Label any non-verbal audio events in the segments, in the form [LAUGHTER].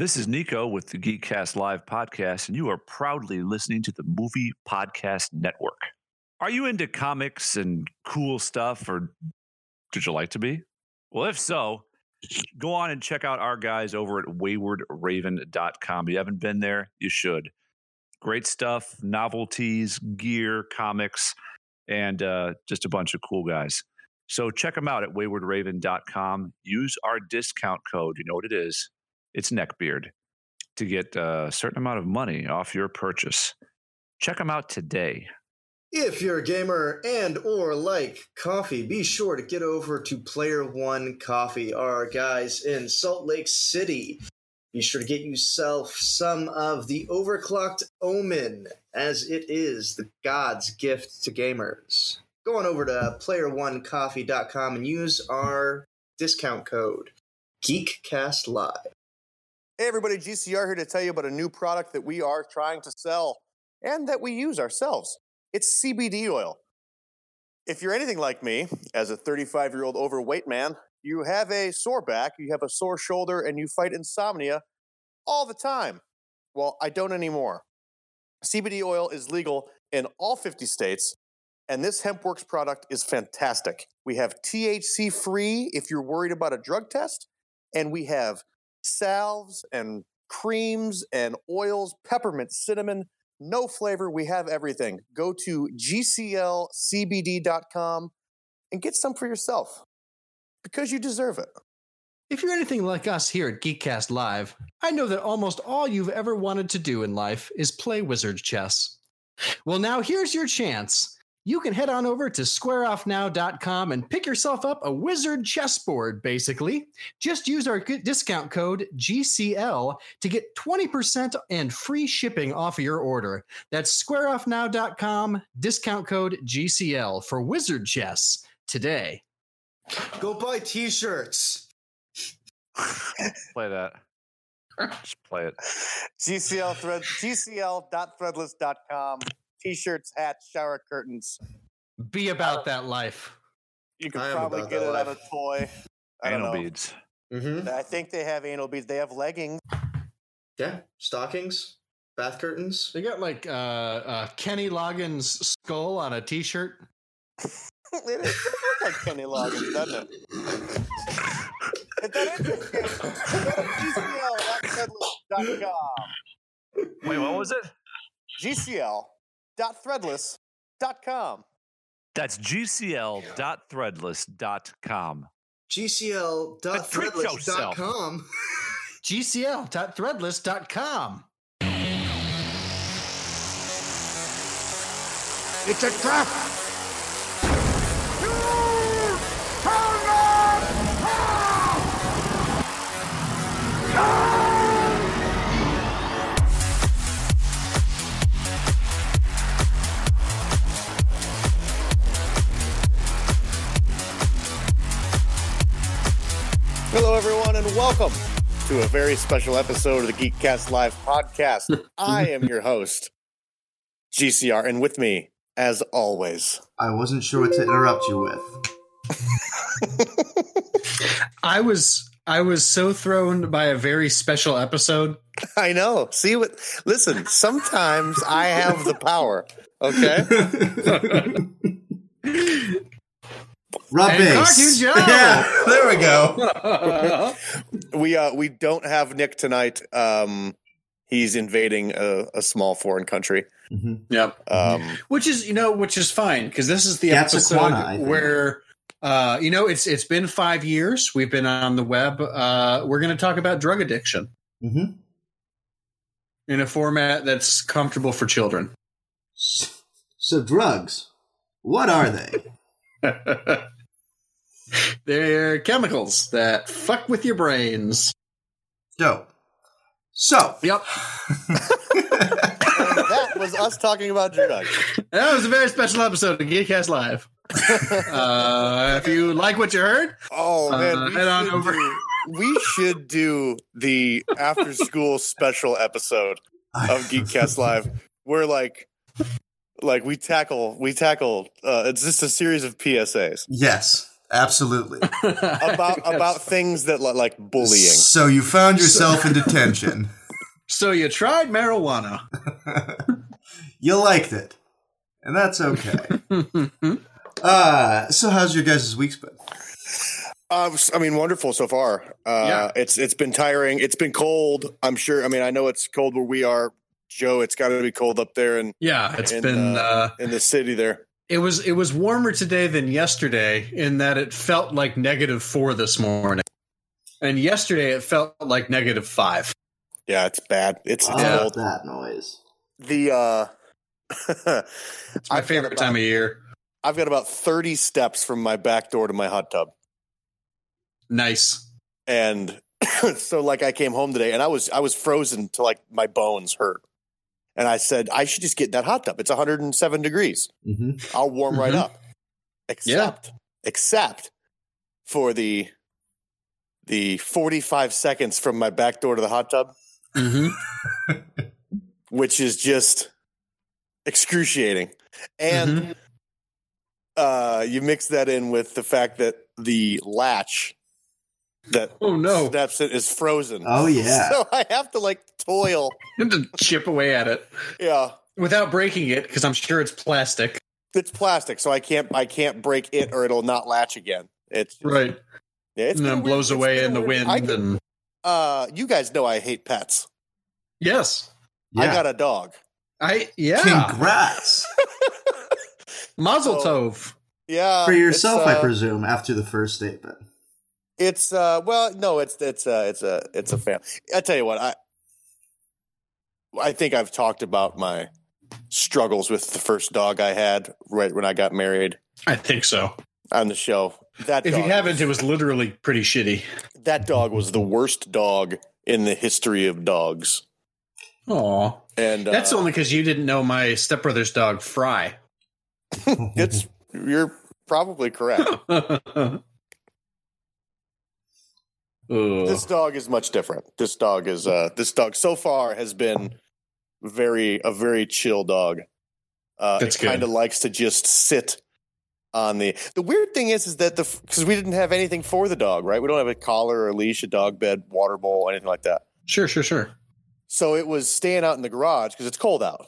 This is Nico with the Geekcast Live podcast, and you are proudly listening to the Movie Podcast Network. Are you into comics and cool stuff, or did you like to be? Well, if so, go on and check out our guys over at waywardraven.com. If you haven't been there, you should. Great stuff, novelties, gear, comics, and uh, just a bunch of cool guys. So check them out at waywardraven.com. Use our discount code. You know what it is? It's Neckbeard to get a certain amount of money off your purchase. Check them out today. If you're a gamer and or like coffee, be sure to get over to Player One Coffee, our guys in Salt Lake City. Be sure to get yourself some of the overclocked Omen, as it is the God's gift to gamers. Go on over to playeronecoffee.com and use our discount code GeekCastLive. Hey, everybody, GCR here to tell you about a new product that we are trying to sell and that we use ourselves. It's CBD oil. If you're anything like me, as a 35 year old overweight man, you have a sore back, you have a sore shoulder, and you fight insomnia all the time. Well, I don't anymore. CBD oil is legal in all 50 states, and this HempWorks product is fantastic. We have THC free if you're worried about a drug test, and we have salves and creams and oils, peppermint, cinnamon, no flavor. We have everything. Go to gclcbd.com and get some for yourself because you deserve it. If you're anything like us here at Geekcast Live, I know that almost all you've ever wanted to do in life is play wizard chess. Well, now here's your chance. You can head on over to squareoffnow.com and pick yourself up a wizard chessboard, basically. Just use our discount code GCL to get 20% and free shipping off your order. That's squareoffnow.com, discount code GCL for wizard chess today. Go buy t shirts. Play that. Just play it. GCL thread, GCL.threadless.com. T-shirts, hats, shower curtains. Be about that life. You can I am probably about get that it on a life. toy. I don't Anal know. beads. Mm-hmm. I think they have anal beads. They have leggings. Yeah. Stockings, bath curtains. They got like uh, uh, Kenny Loggins' skull on a t shirt. [LAUGHS] it is it looks like Kenny Loggins, doesn't it? That interesting, go to GCL.threadless.com. Wait, what was it? GCL.threadless.com. That's gcl.threadless.com. GCL.threadless.com. GCL.threadless.com. [LAUGHS] It's a trap! Hello, everyone, and welcome to a very special episode of the Geekcast Live podcast. [LAUGHS] I am your host, GCR, and with me, as always, I wasn't sure what to interrupt you with. [LAUGHS] I was I was so thrown by a very special episode. I know. See what? Listen, sometimes I have the power. Okay. [LAUGHS] Rub And base. [LAUGHS] Yeah, there we go. [LAUGHS] we uh we don't have Nick tonight. Um, he's invading a, a small foreign country. yep. Um, Which is you know which is fine because this is the episode Aquana, where uh, you know it's it's been five years we've been on the web. Uh, we're going to talk about drug addiction Mm-hmm. in a format that's comfortable for children. So, drugs, what are they? [LAUGHS] They're chemicals that fuck with your brains. Dope. So, Yep. [LAUGHS] that was us talking about drugs. That was a very special episode of Geekcast Live. [LAUGHS] uh, if you like what you heard, Oh man, Uh, we, head on should over. do, we should do the after school special episode of Geekcast Live, where like, like we tackle we tackle. Uh, it's just a series of PSAs. yes. Absolutely. [LAUGHS] about about things that li- like bullying. So you found yourself in detention. [LAUGHS] So you tried marijuana. [LAUGHS] you liked it, and that's okay. Uh, so how's your guys' weeks been? Uh, I mean, wonderful so far. Uh, Yeah. It's it's been tiring. It's been cold. I'm sure. I mean, I know it's cold where we are, Joe. It's got to be cold up there and yeah, it's in, been. uh, Uh, in the city there. It was it was warmer today than yesterday in that it felt like negative four this morning, and yesterday it felt like negative five. Yeah, it's bad. It's, it's Oh, cold. that noise. The uh, [LAUGHS] It's my I've favorite about- time of year. I've got about 30 steps from my back door to my hot tub. Nice. And [LAUGHS] so like I came home today and I was I was frozen to like my bones hurt. And I said, I should just get in that hot tub. It's 107 degrees. hmm I'll warm right Mhm. up. Except except for the the 45 seconds from my back door to the hot tub, Mm-hmm. [LAUGHS] which is just excruciating. And Mm-hmm. uh you mix that in with the fact that the latch that Oh no! snaps it is frozen. Oh yeah. [LAUGHS] So I have to like toil. [LAUGHS] to chip away at it Yeah. without breaking it because I'm sure it's plastic. It's plastic, so I can't I can't break it or it'll not latch again. It's Right. yeah, it's and then a weird- blows it's away been in the wind. I could- and uh you guys know I hate pets. yes, I got a dog. I yeah. Congrats [LAUGHS] Mazel So- tov. Yeah. for yourself, it's, I uh, presume. After the first statement. It's uh well no it's it's uh it's a it's a fam. I tell you what I I think I've talked about my struggles with the first dog I had right when I got married I think so. on the show. That If you haven't, it was literally pretty shitty. that dog was the worst dog in the history of dogs. Aw. And uh, That's only because you didn't know my stepbrother's dog, Fry. [LAUGHS] it's you're probably correct. [LAUGHS] this dog is much different. This dog is uh this dog so far has been very a very chill dog. Uh That's it kind of likes to just sit on the The weird thing is is that the cuz we didn't have anything for the dog, right? We don't have a collar or a leash, a dog bed, water bowl, anything like that. Sure, sure, sure. So it was staying out in the garage because it's cold out.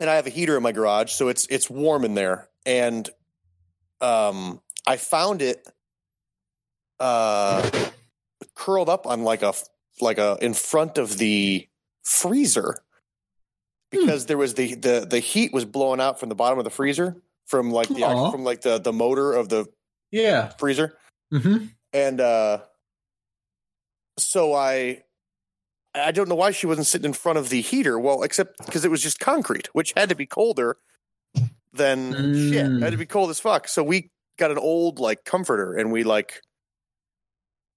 And I have a heater in my garage, so it's it's warm in there. And um I found it uh curled up on like a like a in front of the freezer because there was the the the heat was blowing out from the bottom of the freezer from like the from like the the motor of the Yeah. freezer Mm-hmm. and uh so i i don't know why she wasn't sitting in front of the heater well except because it was just concrete which had to be colder than shit it had to Mm. be cold as fuck so we got an old like comforter and we like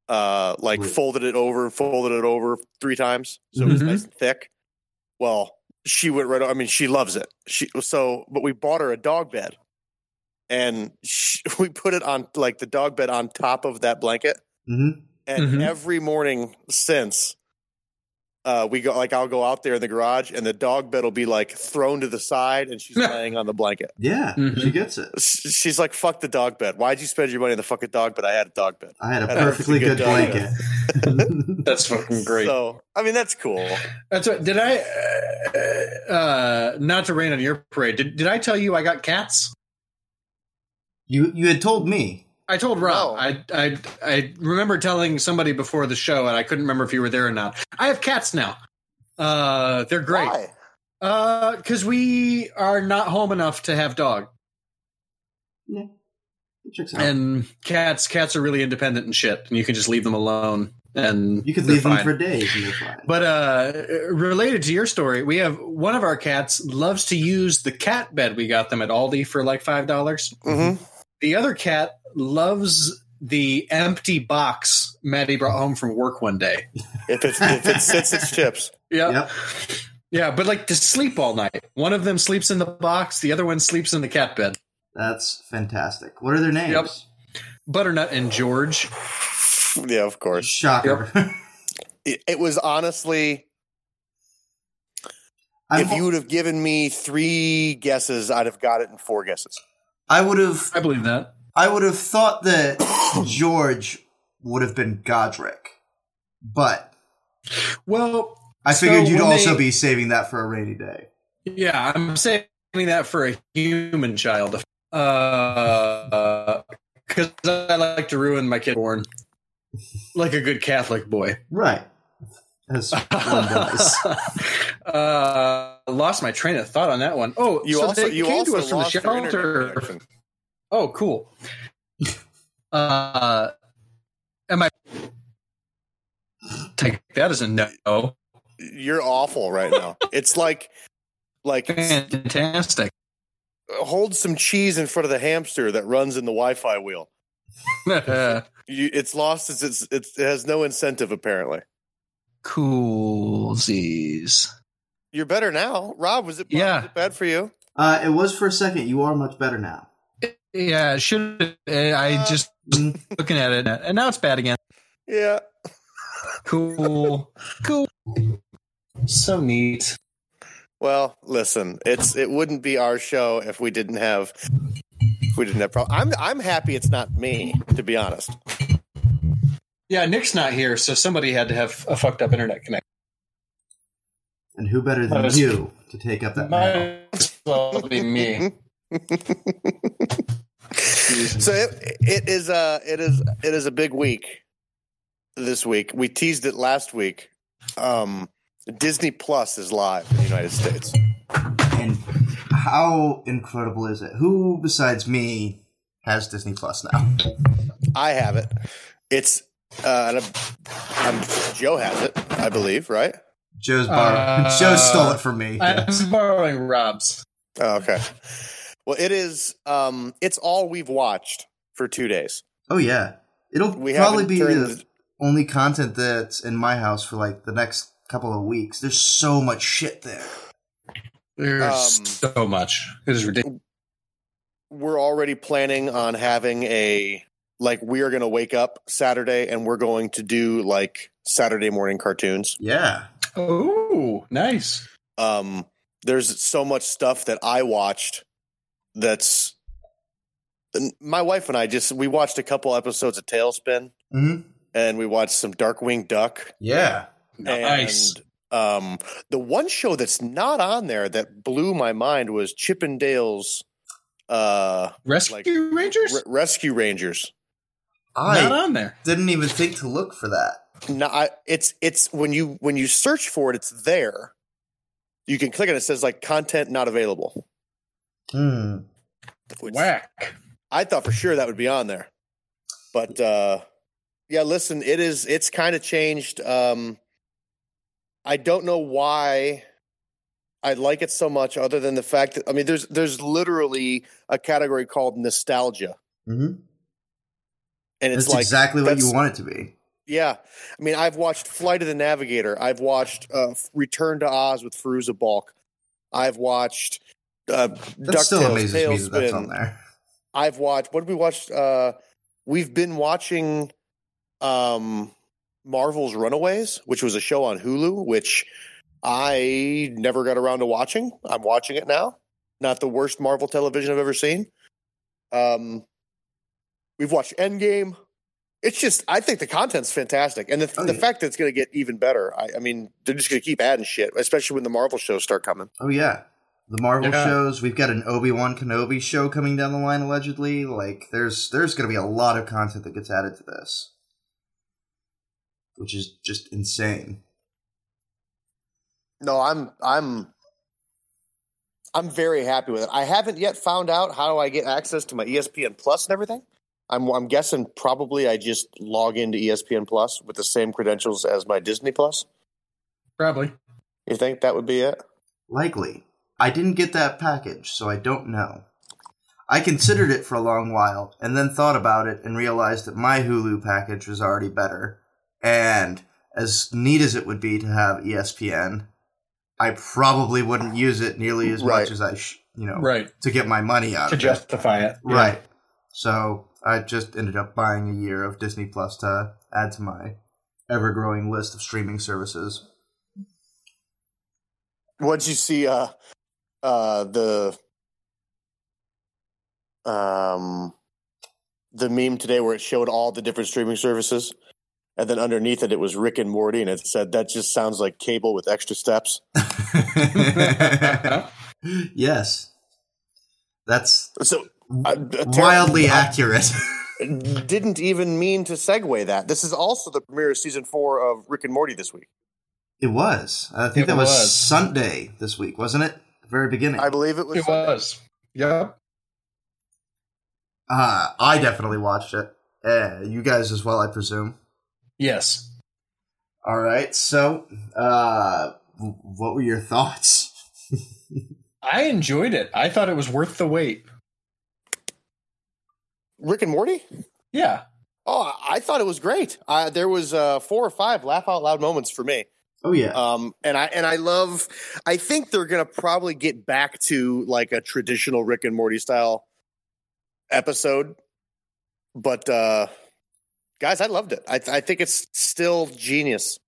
uh like Right. folded it over folded it over three times so it was Mhm. nice and thick well she went right I mean she loves it she so but we bought her a dog bed and she, [LAUGHS] we put it on like the dog bed on top of that blanket hmm and Mhm. every morning since uh we go like i'll go out there in the garage and the dog bed will be like thrown to the side and she's [LAUGHS] laying on the blanket Yeah, Mhm. she gets it. She's like fuck the dog bed why'd you spend your money on the fucking dog bed i had a dog bed I had a That's a perfectly good good blanket. [LAUGHS] That's fucking great. so i mean that's cool That's what. Did I? Uh, uh, not to rain on your parade. Did Did I tell you I got cats? you you had told me. I told Rob. No. I I I remember telling somebody before the show, and I couldn't remember if you were there or not. I have cats now. Uh, they're great. Why? Uh, because we are not home enough to have dog, Yeah, out. and cats cats are really independent and shit, and you can just leave them alone, and you could they're leave them for days and fine. But uh, related to your story, we have one of our cats loves to use the cat bed we got them at Aldi for like five dollars. mm-hmm. The other cat loves the empty box Maddie brought home from work one day. if it's if it sits its chips Yeah, Yep. yeah, but like to sleep all night. One of them sleeps in the box, the other one sleeps in the cat bed. That's fantastic. What are their names? Yep. Butternut and George. yeah of course Shocker. it, it was honestly I'm, if you would have given me three guesses i'd have got it in four guesses I would have I believe that. I would have thought that [COUGHS] George would have been Godric, but Well, I So figured you'd also they- be saving that for a rainy day. yeah, I'm saving that for a human child. Uh, because I like to ruin my kid born like a good Catholic boy. Right. As [LAUGHS] one does. uh, lost my train of thought on that one. Oh, You so also they you came also to us from the lost internet shelter. Connection. Oh, cool. Uh, am I take that as a no? You're awful right now. it's like like Fantastic. hold some cheese in front of the hamster that runs in the Wi-Fi wheel. [LAUGHS] You, it's lost. It's, it's it's it has no incentive apparently. Coolsies. You're better now, Rob. Was it, Yeah. was it bad for you? Uh, it was for a second. You are much better now. Yeah, it should. I Uh, just looking at it, and now it's bad again. Yeah. Cool, cool. So neat. Well, listen, it's it wouldn't be our show if we didn't have if we didn't have problem. I'm I'm happy it's not me, to be honest. Yeah, Nick's not here, so somebody had to have a fucked up internet connection. And who better than was- you to take up that mantle? Might as well be me. [LAUGHS] [LAUGHS] so it, it is a it is it is a big week this week. We teased it last week. Um, Disney Plus is live in the United States. And how incredible is it? Who besides me has Disney Plus now? I have it. It's uh, I'm, I'm, Joe has it, I believe, right? Joe's borrowing. Uh, Joe stole it from me. I'm borrowing Rob's. Oh, okay. Well, it is. Um, it's all we've watched for two days. Oh yeah, it'll We probably be turned. the only content that's in my house for like the next couple of weeks. There's so much shit there. There's Um, so much. It is ridiculous. we're already planning on having a like we are going to wake up Saturday and we're going to do like Saturday morning cartoons. Yeah. Oh, nice. Um, there's so much stuff that I watched that's my wife and I just we watched a couple episodes of Tailspin hmm and we watched some Darkwing Duck Yeah. Nice. And um, the one show that's not on there that blew my mind was Chippendales uh, Rescue like, Rangers? Re- Rescue Rangers. Not I on there. didn't even think to look for that. No, I, it's it's when you when you search for it, it's there. You can click on it. It says like content not available. Hmm. which Whack. I thought for sure that would be on there, but uh, yeah. Listen, it is. It's kind of changed. Um, I don't know why I like it so much, other than the fact that I mean, there's there's literally a category called nostalgia, mm-hmm. and it's That's like exactly what you want it to be. Yeah, I mean, I've watched Flight of the Navigator. I've watched uh, Return to Oz with Fairuza Balk. I've watched uh, That still amazes me that that's on there. I've watched. What did we watch? Uh, we've been watching um, Marvel's Runaways, which was a show on Hulu, which I never got around to watching. I'm watching it now. Not the worst Marvel television I've ever seen. Um, we've watched Endgame. It's just, I think the content's fantastic, and the, Oh, the yeah. fact that it's going to get even better. I, I mean, they're just going to keep adding shit, especially when the Marvel shows start coming. Oh yeah. The Marvel Yeah. shows. We've got an Obi Wan Kenobi show coming down the line allegedly. Like there's there's gonna be a lot of content that gets added to this. Which is just insane. No, I'm I'm I'm very happy with it. I haven't yet found out how I get access to my ESPN Plus and everything. I'm I'm guessing probably I just log into ESPN Plus with the same credentials as my Disney Plus. Probably. You think that would be it? Likely. I didn't get that package, so I don't know. I considered it for a long while, and then thought about it and realized that my Hulu package was already better. And as neat as it would be to have ESPN, I probably wouldn't use it nearly as Right. much as I, sh- you know, Right. to get my money out To of it. justify it. Yeah. Right. So I just ended up buying a year of Disney Plus to add to my ever growing list of streaming services. What'd you see uh uh the um the meme today where it showed all the different streaming services, and then underneath it it was Rick and Morty, and it said that just sounds like cable with extra steps. [LAUGHS] yes. That's So uh, ter- wildly I [LAUGHS] accurate. didn't even mean to segue that. This is also the premiere of season four of Rick and Morty this week. it was. I think It that was, was. Sunday this week, wasn't it? The very beginning. I believe it was. It Sunday. was. Yep. Uh, I definitely watched it. Uh, you guys as well, I presume. Yes. All right. So, uh, what were your thoughts? I enjoyed it. I thought it was worth the wait. Rick and Morty. Yeah. Oh, I thought it was great. Uh, there was uh, four or five laugh out loud moments for me. Oh yeah. Um, and I and I love. I think they're gonna probably get back to like a traditional Rick and Morty style episode. But uh, guys, I loved it. I, I think it's still genius.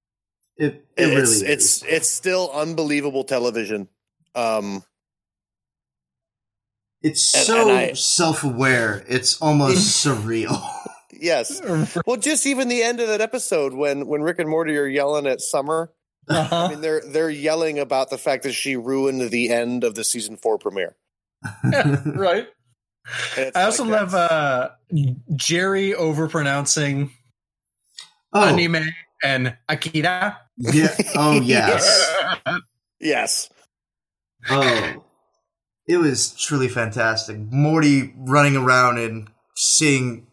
it it really it's is. it's it's still unbelievable television. Um, it's and- so and I- self-aware. It's almost [LAUGHS] surreal. yes. Well, just even the end of that episode when when Rick and Morty are yelling at Summer. I Uh-huh. mean, they're they're yelling about the fact that she ruined the end of the season four premiere. [LAUGHS] right. I also like, love uh, Jerry overpronouncing oh anime and Akira. yeah. Oh [LAUGHS] yes. Yes. Oh, it was truly fantastic. Morty running around and seeing j- j-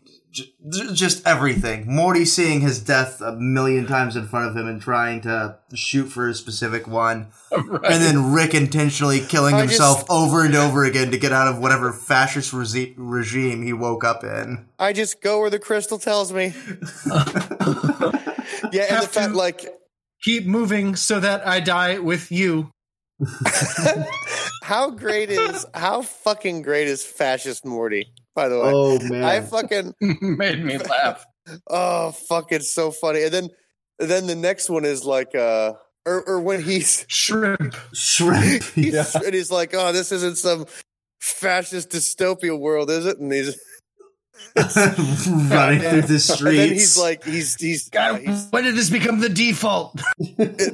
just everything. Morty seeing his death a million times in front of him and trying to shoot for a specific one. [LAUGHS] Right. And then Rick intentionally killing I himself just- over and over again to get out of whatever fascist resi- regime he woke up in. I just go where the crystal tells me. [LAUGHS] Yeah, and the fact to- like keep moving so that I die with you. [LAUGHS] how great is how fucking great is fascist Morty, by the way. oh man. I fucking [LAUGHS] Made me laugh. oh fuck it's so funny. And then then the next one is like uh or, or when he's Shrimp. Shrimp. [LAUGHS] he's and he's like, Oh, this isn't some fascist dystopia world, is it? And he's [LAUGHS] Running through the streets. and then he's like he's he's, uh, he's when did this become the default?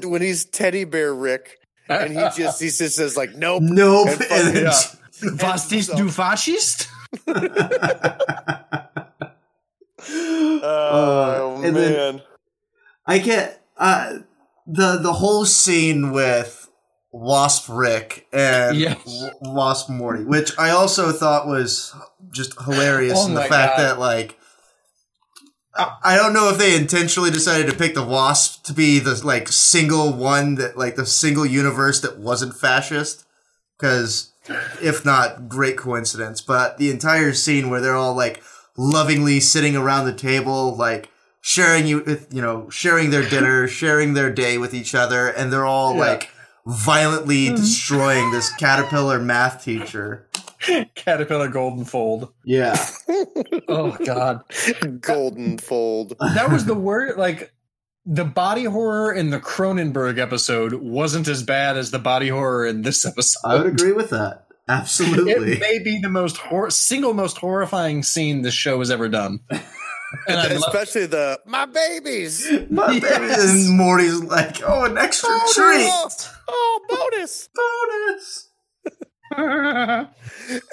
when he's teddy bear Rick and he just he just says like nope Nope. and fucking- And then- yeah. Was dies du fascist? Oh, and then- man. I get uh the the whole scene with Wasp Rick and Yes. W- Wasp Morty, which I also thought was just hilarious Oh in the fact God. that like I- I don't know if they intentionally decided to pick the Wasp to be the like single one that like the single universe that wasn't fascist because if not great coincidence but the entire scene where they're all like lovingly sitting around the table like sharing you with you know sharing their dinner [LAUGHS] sharing their day with each other and they're all Yeah. like violently mm-hmm. destroying this caterpillar math teacher Caterpillar Goldenfold. yeah [LAUGHS] Oh God, goldenfold. that was the word. Like the body horror in the Cronenberg episode wasn't as bad as the body horror in this episode. i would agree with that absolutely It may be the most hor- single most horrifying scene this show has ever done. [LAUGHS] And I love especially the my babies. My Yes. baby- and morty's like oh an extra treat Oh, oh, bonus. [LAUGHS] bonus [LAUGHS]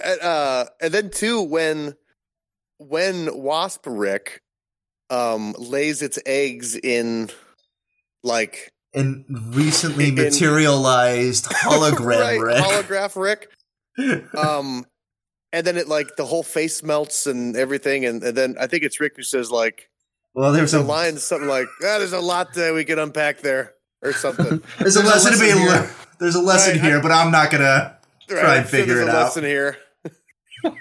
And, uh, and then too when when Wasp Rick um lays its eggs in like and recently [LAUGHS] In- materialized [LAUGHS] hologram right, Rick. holograph Rick. [LAUGHS] Um and then it like the whole face melts and everything and, and then I think it's Rick who says like well, there's the a line something like ah, there's a lot that we can unpack there or something. there's a There's a lesson to be lesson learned. here. There's a lesson Right, I- here, but I'm not gonna Try and figure there's it a out. lesson here. [LAUGHS]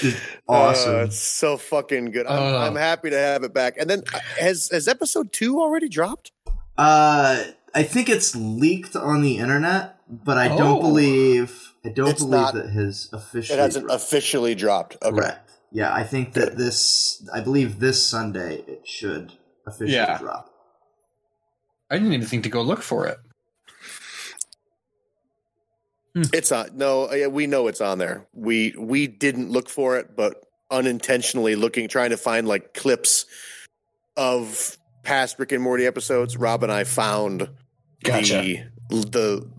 Just awesome. Uh, it's so fucking good. I'm, Uh. I'm happy to have it back. And then uh, has has episode two already dropped? Uh, I think it's leaked on the internet, but I don't Oh. believe I don't It's believe not- that his officially It hasn't dropped. officially dropped. Okay. correct. Yeah, I think that this I believe this Sunday it should officially Yeah. drop. I didn't even think to go look for it. It's on. No, uh, yeah, we know it's on there. We we didn't look for it, but unintentionally looking, trying to find like clips of past Rick and Morty episodes. Rob and I found Gotcha. the the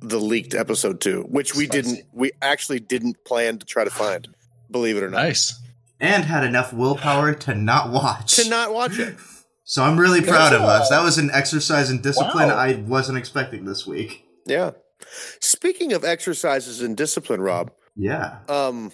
the leaked episode two, which we Spicy. didn't. We actually didn't plan to try to find. Believe it or not, Nice. And had enough willpower to not watch. to not watch it. [LAUGHS] So I'm really proud That's of us. That was an exercise in discipline Wow. I wasn't expecting this week. Yeah. Speaking of exercises and discipline, Rob, Yeah. um,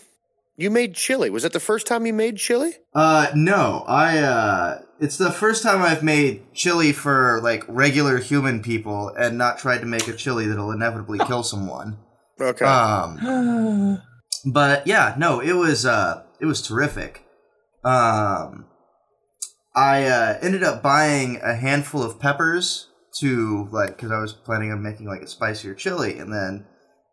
you made chili. Was that the first time you made chili? Uh no, I uh it's the first time I've made chili for like regular human people and not tried to make a chili that'll inevitably [LAUGHS] kill someone. Okay. Um [SIGHS] but yeah, no, it was uh it was terrific. Um I uh ended up buying a handful of peppers to like cuz I was planning on making like a spicier chili and then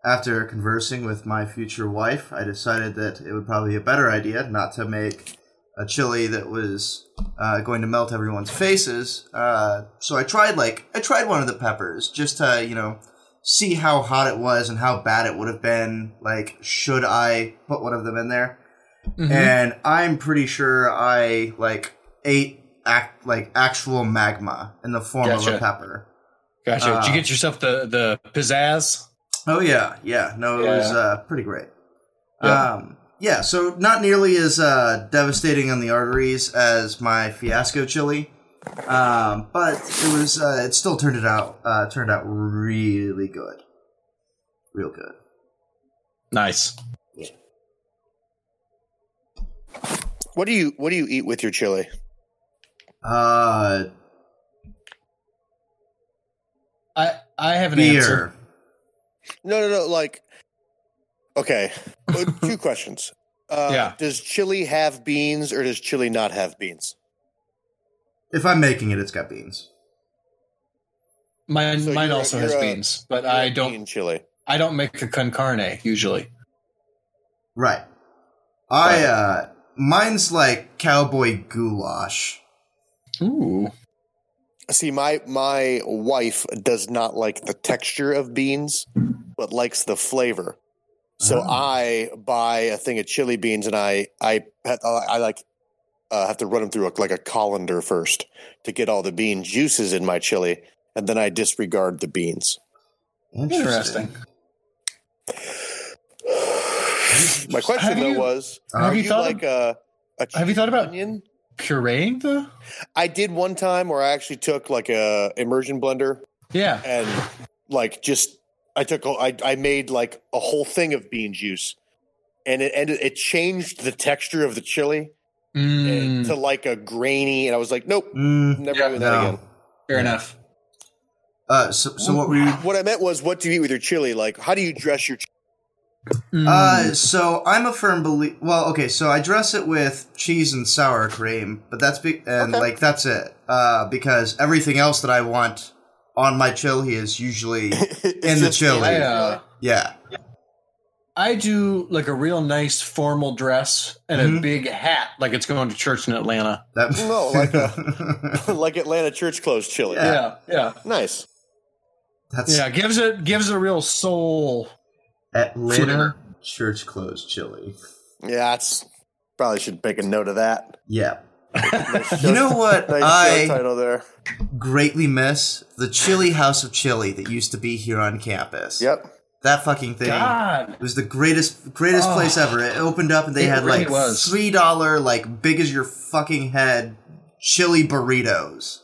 after conversing with my future wife, I decided that it would probably be a better idea not to make a chili that was uh, going to melt everyone's faces. Uh, so I tried like I tried one of the peppers just to you know see how hot it was and how bad it would have been. Like should I put one of them in there? Mhm. And I'm pretty sure I like ate act like actual magma in the form of a pepper. Gotcha. Did Uh, you get yourself the the pizzazz? Oh yeah, yeah. No, it was uh, pretty great. Yep. Um, yeah, so not nearly as uh, devastating on the arteries as my fiasco chili, um, but it was. Uh, it still turned it out. Uh, turned out really good, real good. Nice. what do you What do you eat with your chili? Uh, I I have an answer. No, no, no. Like, okay, [LAUGHS] Uh, two questions. Uh, Yeah. Does chili have beans or does chili not have beans? If I'm making it, it's got beans. Mine So mine you're a- also has a- beans, but You're I a don't bean chili. I don't make a con carne usually. Right. I uh, mine's like cowboy goulash. Ooh. See, my my wife does not like the texture of beans, but likes the flavor. So Oh. I buy a thing of chili beans, and I I I, I like uh, have to run them through a, like a colander first to get all the bean juices in my chili, and then I disregard the beans. Interesting. my question though was, Uh, Have you you thought like a, a Have you thought about- onion? Pureeing the? I did one time where I actually took like a immersion blender Yeah. and like just I took a- I I made like a whole thing of bean juice, and it ended it changed the texture of the chili Mm, to like a grainy, and I was like, nope, Mm, never Yeah, doing that no. again. fair enough. uh, so, so what were you What I meant was, what do you eat with your chili? Like, how do you dress your? Ch- Mm. Uh, so I'm a firm believer. Well, okay, so I dress it with cheese and sour cream, but that's be- and Okay. like that's it. Uh, because everything else that I want on my chili is usually [LAUGHS] In the just chili. I, uh, yeah. I do like a real nice formal dress and a Mhm. big hat, like it's going to church in Atlanta. That No, like a- [LAUGHS] [LAUGHS] like Atlanta church clothes chili. Yeah. Yeah, yeah, Nice. that's yeah. Gives it gives it a real soul. Atlanta flavor. church closed chili. Yeah, that's probably should make a note of that. Yeah. Nice You know what [LAUGHS] nice show I title there. greatly miss? The Chili House of Chili that used to be here on campus. Yep. That fucking thing. God, It was the greatest greatest Oh. place ever. It opened up and they It had really like was. three dollar, like big as your fucking head, chili burritos.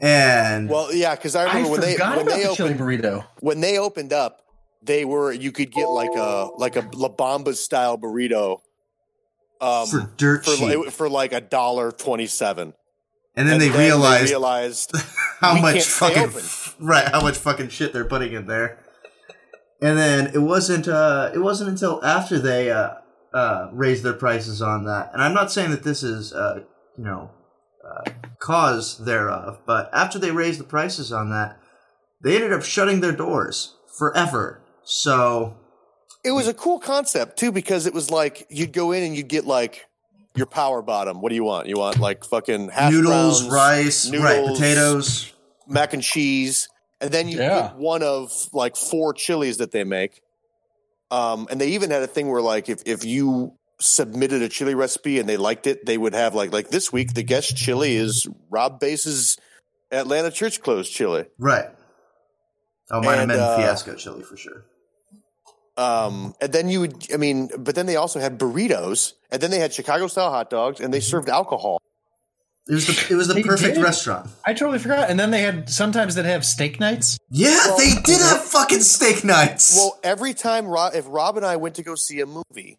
And Well, yeah, because I I remember when they when about they the chili opened burrito. when they opened up, they were you could get like a like a La Bamba style burrito. Um, for dirt for, cheap. for like a dollar twenty seven. and then they realized realized [LAUGHS] how much fucking right, how much fucking shit they're putting in there. And then it wasn't uh it wasn't until after they uh uh raised their prices on that. And I'm not saying that this is uh you know uh, cause thereof, but after they raised the prices on that, they ended up shutting their doors forever. So it was a cool concept too because it was like you'd go in and you'd get like your power bottom. What do you want? You want like fucking hash noodles, browns, rice, right, potatoes. mac and cheese, and then you Yeah. get one of like four chilies that they make. Um, and they even had a thing where like if if you submitted a chili recipe and they liked it, they would have like like this week the guest chili is Rob Bass's Atlanta Church Close chili. Right. Oh, might have And, been uh, fiasco chili for sure. Um, and then you would, I mean, but then they also had burritos, and then they had Chicago style hot dogs, and they served alcohol. It was the it was the They perfect did? restaurant. I totally forgot. And then they had sometimes they'd have steak nights. Yeah, Well, they did have fucking steak nights. Well, every time Rob, if Rob and I went to go see a movie,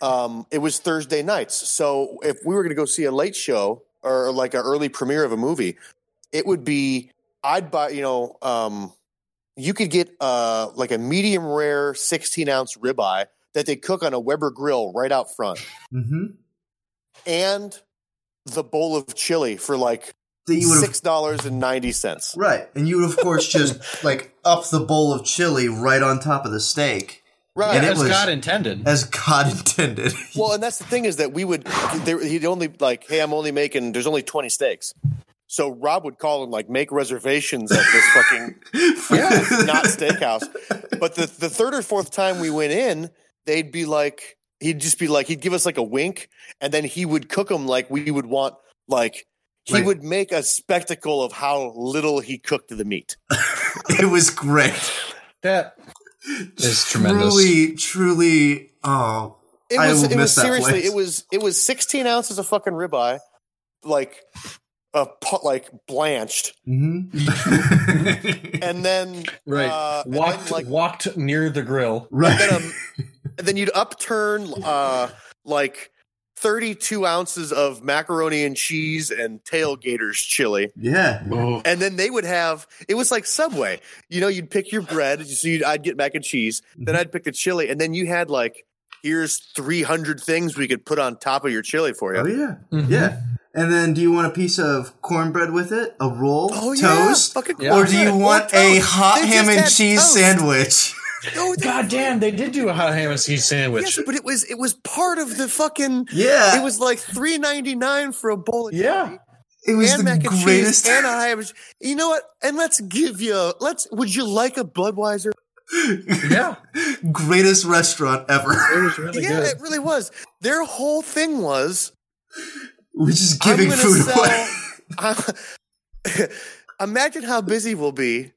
um, it was Thursday nights. So if we were going to go see a late show or like an early premiere of a movie, it would be I'd buy. You know, um, you could get uh, like a medium rare sixteen ounce ribeye that they cook on a Weber grill right out front, mm-hmm. and the bowl of chili for like That you would six dollars and ninety cents. right, and you would of course just like up the bowl of chili right on top of the steak, Right. And it as was- God intended. as God intended. Well, and that's the thing is that we would, they, he'd only like, hey, I'm only making, there's only 20 steaks. So Rob would call and like make reservations at this fucking [LAUGHS] not steakhouse. But the, the third or fourth time we went in, they'd be like, he'd just be like, he'd give us like a wink and then he would cook them like we would want, like, he Like- would make a spectacle of how little he cooked the meat. [LAUGHS] it was great. That is tremendous. Truly, truly. Oh, It I was, will it was miss that seriously, place. it was, it was 16 ounces of fucking ribeye, like, uh, pu- like blanched. mm-hmm. [LAUGHS] and then Right. uh, and then, walked like walked near the grill. right. then, um, and then you'd upturn uh, like 32 ounces of macaroni and cheese and tailgaters chili yeah. and then they would have it was like subway you know you'd pick your bread so you'd, i'd get mac and cheese then i'd pick the chili and then you had like here's 300 things we could put on top of your chili for you Oh yeah. Mhm. Yeah. And then, do you want a piece of cornbread with it? A roll? Oh, yeah. toast? Yeah. Or do you want a hot They ham and cheese toast. sandwich? [LAUGHS] Oh, God damn, they did do a hot ham and cheese sandwich. yes, but it was it was part of the fucking Yeah. it was like 3.99 for a bowl of Yeah. chili. It was and the mac and greatest. cheese and I have you know what? And let's give you let's would you like a Budweiser? [LAUGHS] Yeah. greatest restaurant ever. [LAUGHS] It was really yeah, good. it really was. Their whole thing was We're just I'm giving gonna food sell- away. [LAUGHS] I- imagine how busy we'll be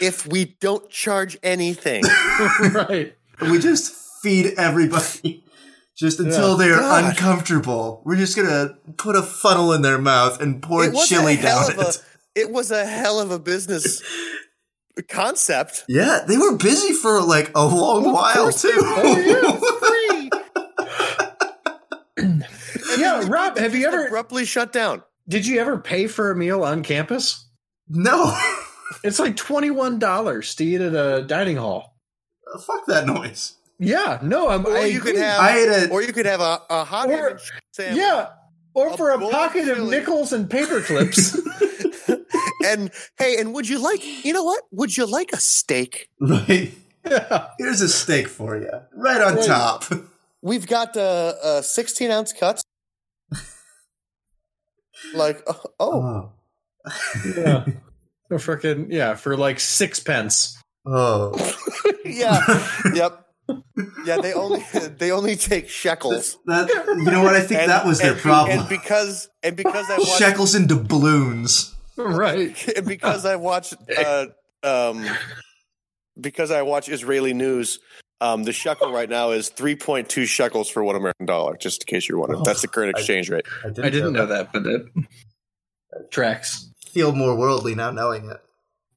if we don't charge anything. [LAUGHS] right. we just feed everybody. [LAUGHS] Just until they're God. uncomfortable. We're just gonna put a funnel in their mouth and pour It was a chili down of a- it. It was a hell of a business concept. Yeah, they were busy for like a long Well, of while course too. Yeah, Rob, have you ever abruptly shut down? did you ever pay for a meal on campus? no, [LAUGHS] It's like twenty one dollars to eat at a dining hall. fuck that noise. Yeah, no, I'm. Or I you could have, I ate a or you could have a, a hot Or- sandwich. yeah, or a for a bowl of pocket of nickels and paper clips. [LAUGHS] [LAUGHS] and hey, and would you like? You know what? Would you like a steak? right. yeah. Here's a steak for you, right on Right. top. We've got uh, uh, 16 ounce cuts. Like, uh, oh, Oh, yeah. [LAUGHS] For freaking yeah, for like six pence. oh. [LAUGHS] yeah, [LAUGHS] yep, yeah. They only they only take shekels. That you know what? I think And- that was their and problem. And because and because I watched Shekels into balloons. Right. and because I watch uh, um, because I watch Israeli news. Um, the shekel right now is 3.2 shekels for one American dollar, just in case you're wondering. That's the current I- exchange rate. I didn't, I didn't know that, but it tracks. Feel more worldly now knowing it.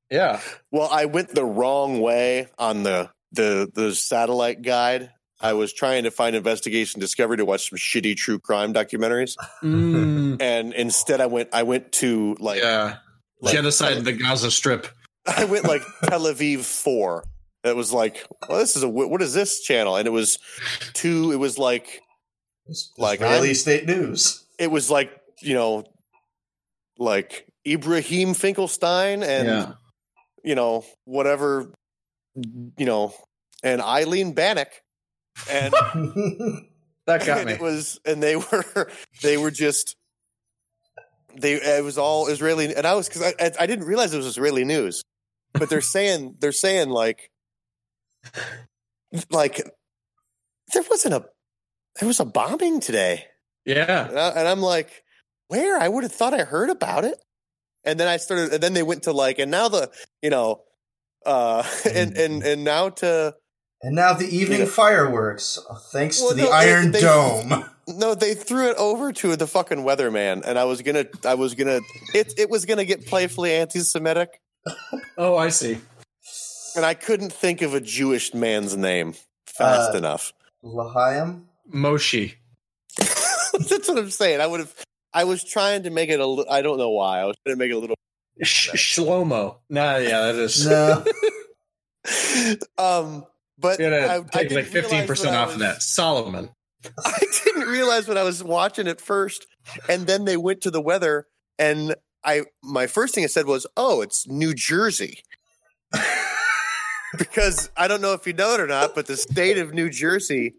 Yeah. Well, I went the wrong way on the the the satellite guide. I was trying to find Investigation Discovery to watch some shitty true crime documentaries, Mm, [LAUGHS] and instead I went I went to like yeah. like, Genocide in the Gaza Strip. [LAUGHS] I went like Tel Aviv four. It was like, well, this is a what is this channel? And it was two. It was like Like, Israeli I'm- state news. it was like you know, like Ibrahim Finkelstein and yeah. you know whatever, you know, and Eileen Bannock, and [LAUGHS] That got me. it was and they [LAUGHS] were they were just they it was all Israeli and I was because I I didn't realize it was Israeli news, but they're [LAUGHS] saying they're saying like like there wasn't a there was a bombing today. Yeah. And, I, and I'm like, where? I would have thought I heard about it. And then I started, and then they went to like, and now the, you know, uh, [LAUGHS] and and and now to And now the evening Yeah. fireworks, thanks Well, to the no, Iron they- Dome. [LAUGHS] no, they threw it over to the fucking weatherman, and I was gonna, I was gonna, it it was gonna get playfully anti-Semitic, Oh, I see. And I couldn't think of a Jewish man's name fast Uh, enough. Lahayim? Moshi. [LAUGHS] That's what I'm saying. I would have. I was trying to make it a. li- I don't know why. I was trying to make it a little. Sh- Shlomo. Nah, yeah, that is. No. [LAUGHS] um, but You I, gotta I take didn't like fifteen percent when I off of that. Solomon. [LAUGHS] I didn't realize when I was watching it first, and then they went to the weather, and I my first thing I said was, "Oh, it's New Jersey," [LAUGHS] because I don't know if you know it or not, but the state of New Jersey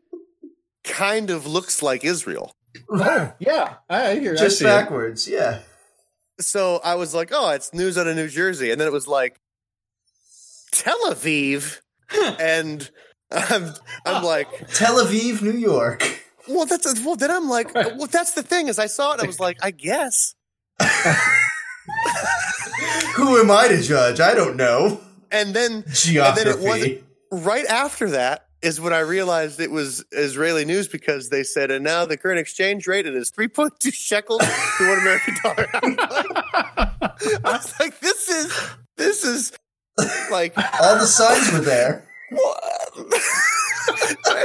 kind of looks like Israel. Oh, yeah. I hear. I Just see it. backwards, yeah. So I was like, "Oh, it's news out of New Jersey," and then it was like Tel Aviv, and I'm I'm ah, like. Tel Aviv, New York. Well, that's well. Then I'm like, well, that's the thing. Is I saw it, I was like, I guess. [LAUGHS] Who am I to judge? I don't know. And then Geography. it wasn't- right after that is when I realized it was Israeli news because they said, and now the current exchange rate it is 3.2 shekels to one American dollar. [LAUGHS] I was, like, I was like, this is this is like All the signs were there. [LAUGHS] I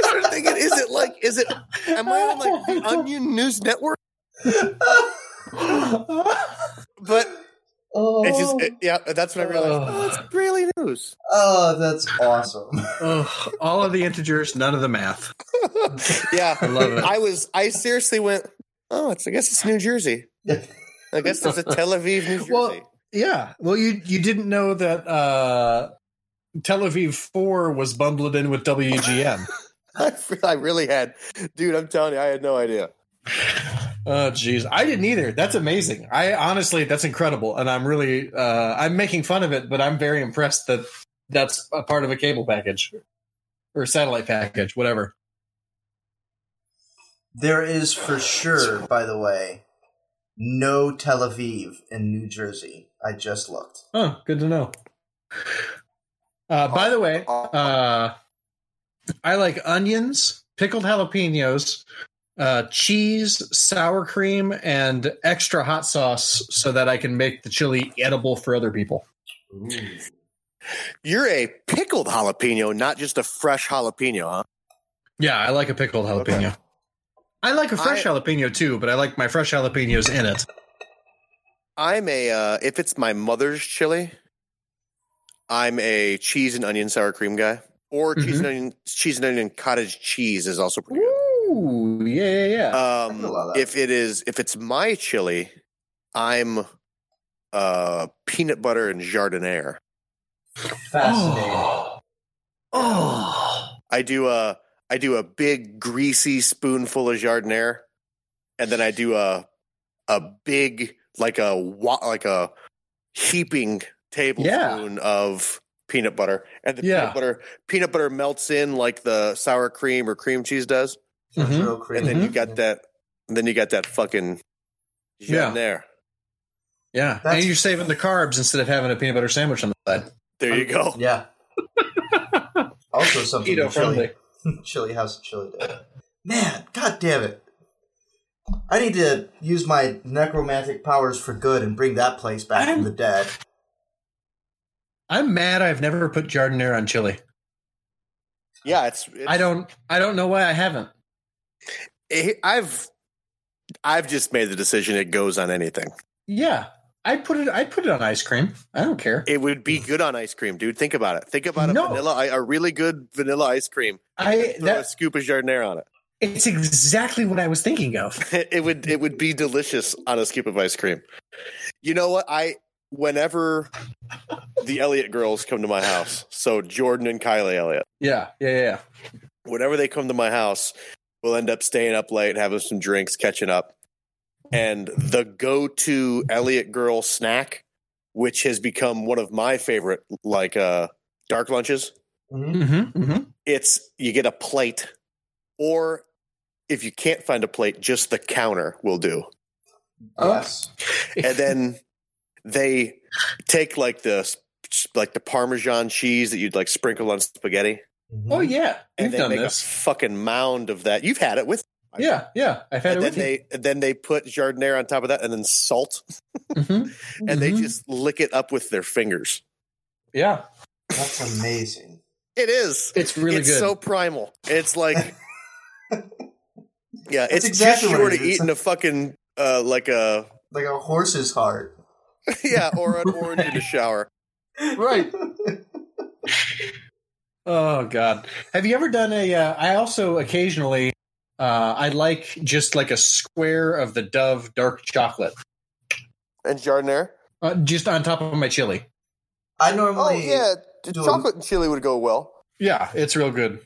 started thinking, is it like, is it? Am I on like the Onion News Network? [LAUGHS] But Oh, It's just, it- yeah, that's what I realized, oh, it's Israeli news. oh that's awesome. Oh, all of the integers, none of the math. [LAUGHS] yeah, I love it. I was, I seriously went, oh, it's, I guess it's New Jersey. I guess there's a Tel Aviv, New [LAUGHS] Jersey. Well, Yeah. Well, you you didn't know that uh, Tel Aviv Four was bundled in with WGN. [LAUGHS] I, I really had, dude. I'm telling you, I had no idea. Oh, jeez, I didn't either. That's amazing. I honestly, that's incredible, and I'm really, uh, I'm making fun of it, but I'm very impressed that that's a part of a cable package or satellite package, whatever. There is for sure, by the way, no Tel Aviv in New Jersey. I just looked. Oh, good to know. Uh, by the way, uh, I like onions, pickled jalapenos, uh, cheese, sour cream, and extra hot sauce so that I can make the chili edible for other people. You're a pickled jalapeno, not just a fresh jalapeno, huh? Yeah, I like a pickled jalapeno. Okay. I like a fresh I- jalapeno too, but I like my fresh jalapenos in it. I'm a uh, if it's my mother's chili, I'm a cheese and onion sour cream guy. Or cheese and onion cheese and onion cottage cheese is also pretty good. Ooh, yeah, yeah, yeah. Um, can allow that. if it is if it's my chili, I'm uh peanut butter and giardiniera. Fascinating. Oh. [GASPS] oh. I do a I do a big greasy spoonful of giardiniera, and then I do a a big like a like a heaping tablespoon of peanut butter, and the Yeah. peanut butter peanut butter melts in like the sour cream or cream cheese does, Sounds Mhm. real creamy. and then you got that, then you got that fucking Yeah. giardiniera. Yeah, That's- and you're saving the carbs instead of having a peanut butter sandwich on the side. There you go. Yeah. [LAUGHS] also something Keto to chili, [LAUGHS] chili House Chili did. Man, god damn it. I need to use my necromantic powers for good and bring that place back I'm- from the dead. I'm mad I've never put giardiniera on chili. Yeah, it's, it's I don't I don't know why I haven't. It- I've I've just made the decision it goes on anything. Yeah. I put it I put it on ice cream. I don't care. It would be good on ice cream, dude. Think about it. Think about a No. vanilla, a really good vanilla ice cream. I Throw a scoop of giardiniera on it. it's exactly what I was thinking of. [LAUGHS] It would it would be delicious on a scoop of ice cream. You know what? I whenever the Elliott girls come to my house, so Jordan and Kylie Elliott, Yeah, yeah, yeah. whenever they come to my house, we'll end up staying up late, having some drinks, catching up. And the go-to Elliott girl snack, which has become one of my favorite, like uh dark lunches, Mhm. Mm-hmm, mm-hmm. it's you get a plate or if you can't find a plate, just the counter will do. Yes. And then they take like the like the Parmesan cheese that you'd like sprinkle on spaghetti, oh yeah, and you've they done make this. a fucking mound of that. You've had it with, Yeah, yeah, I've had and it then with you. they and then they put giardiniera on top of that, and then salt, [LAUGHS] Mhm. and they Mhm. just lick it up with their fingers. yeah, That's amazing. It is. it's really it's good. so primal. It's like, [LAUGHS] yeah, it's exactly just what short it of eating a fucking uh, like a Like a horse's heart. [LAUGHS] yeah, or an orange in the shower. right. Oh God, have you ever done a? Uh, I also occasionally, uh, I like just like a square of the Dove dark chocolate, And giardiniera. uh, just on top of my chili. I normally, Oh yeah, do- chocolate and chili would go well. Yeah, it's real good.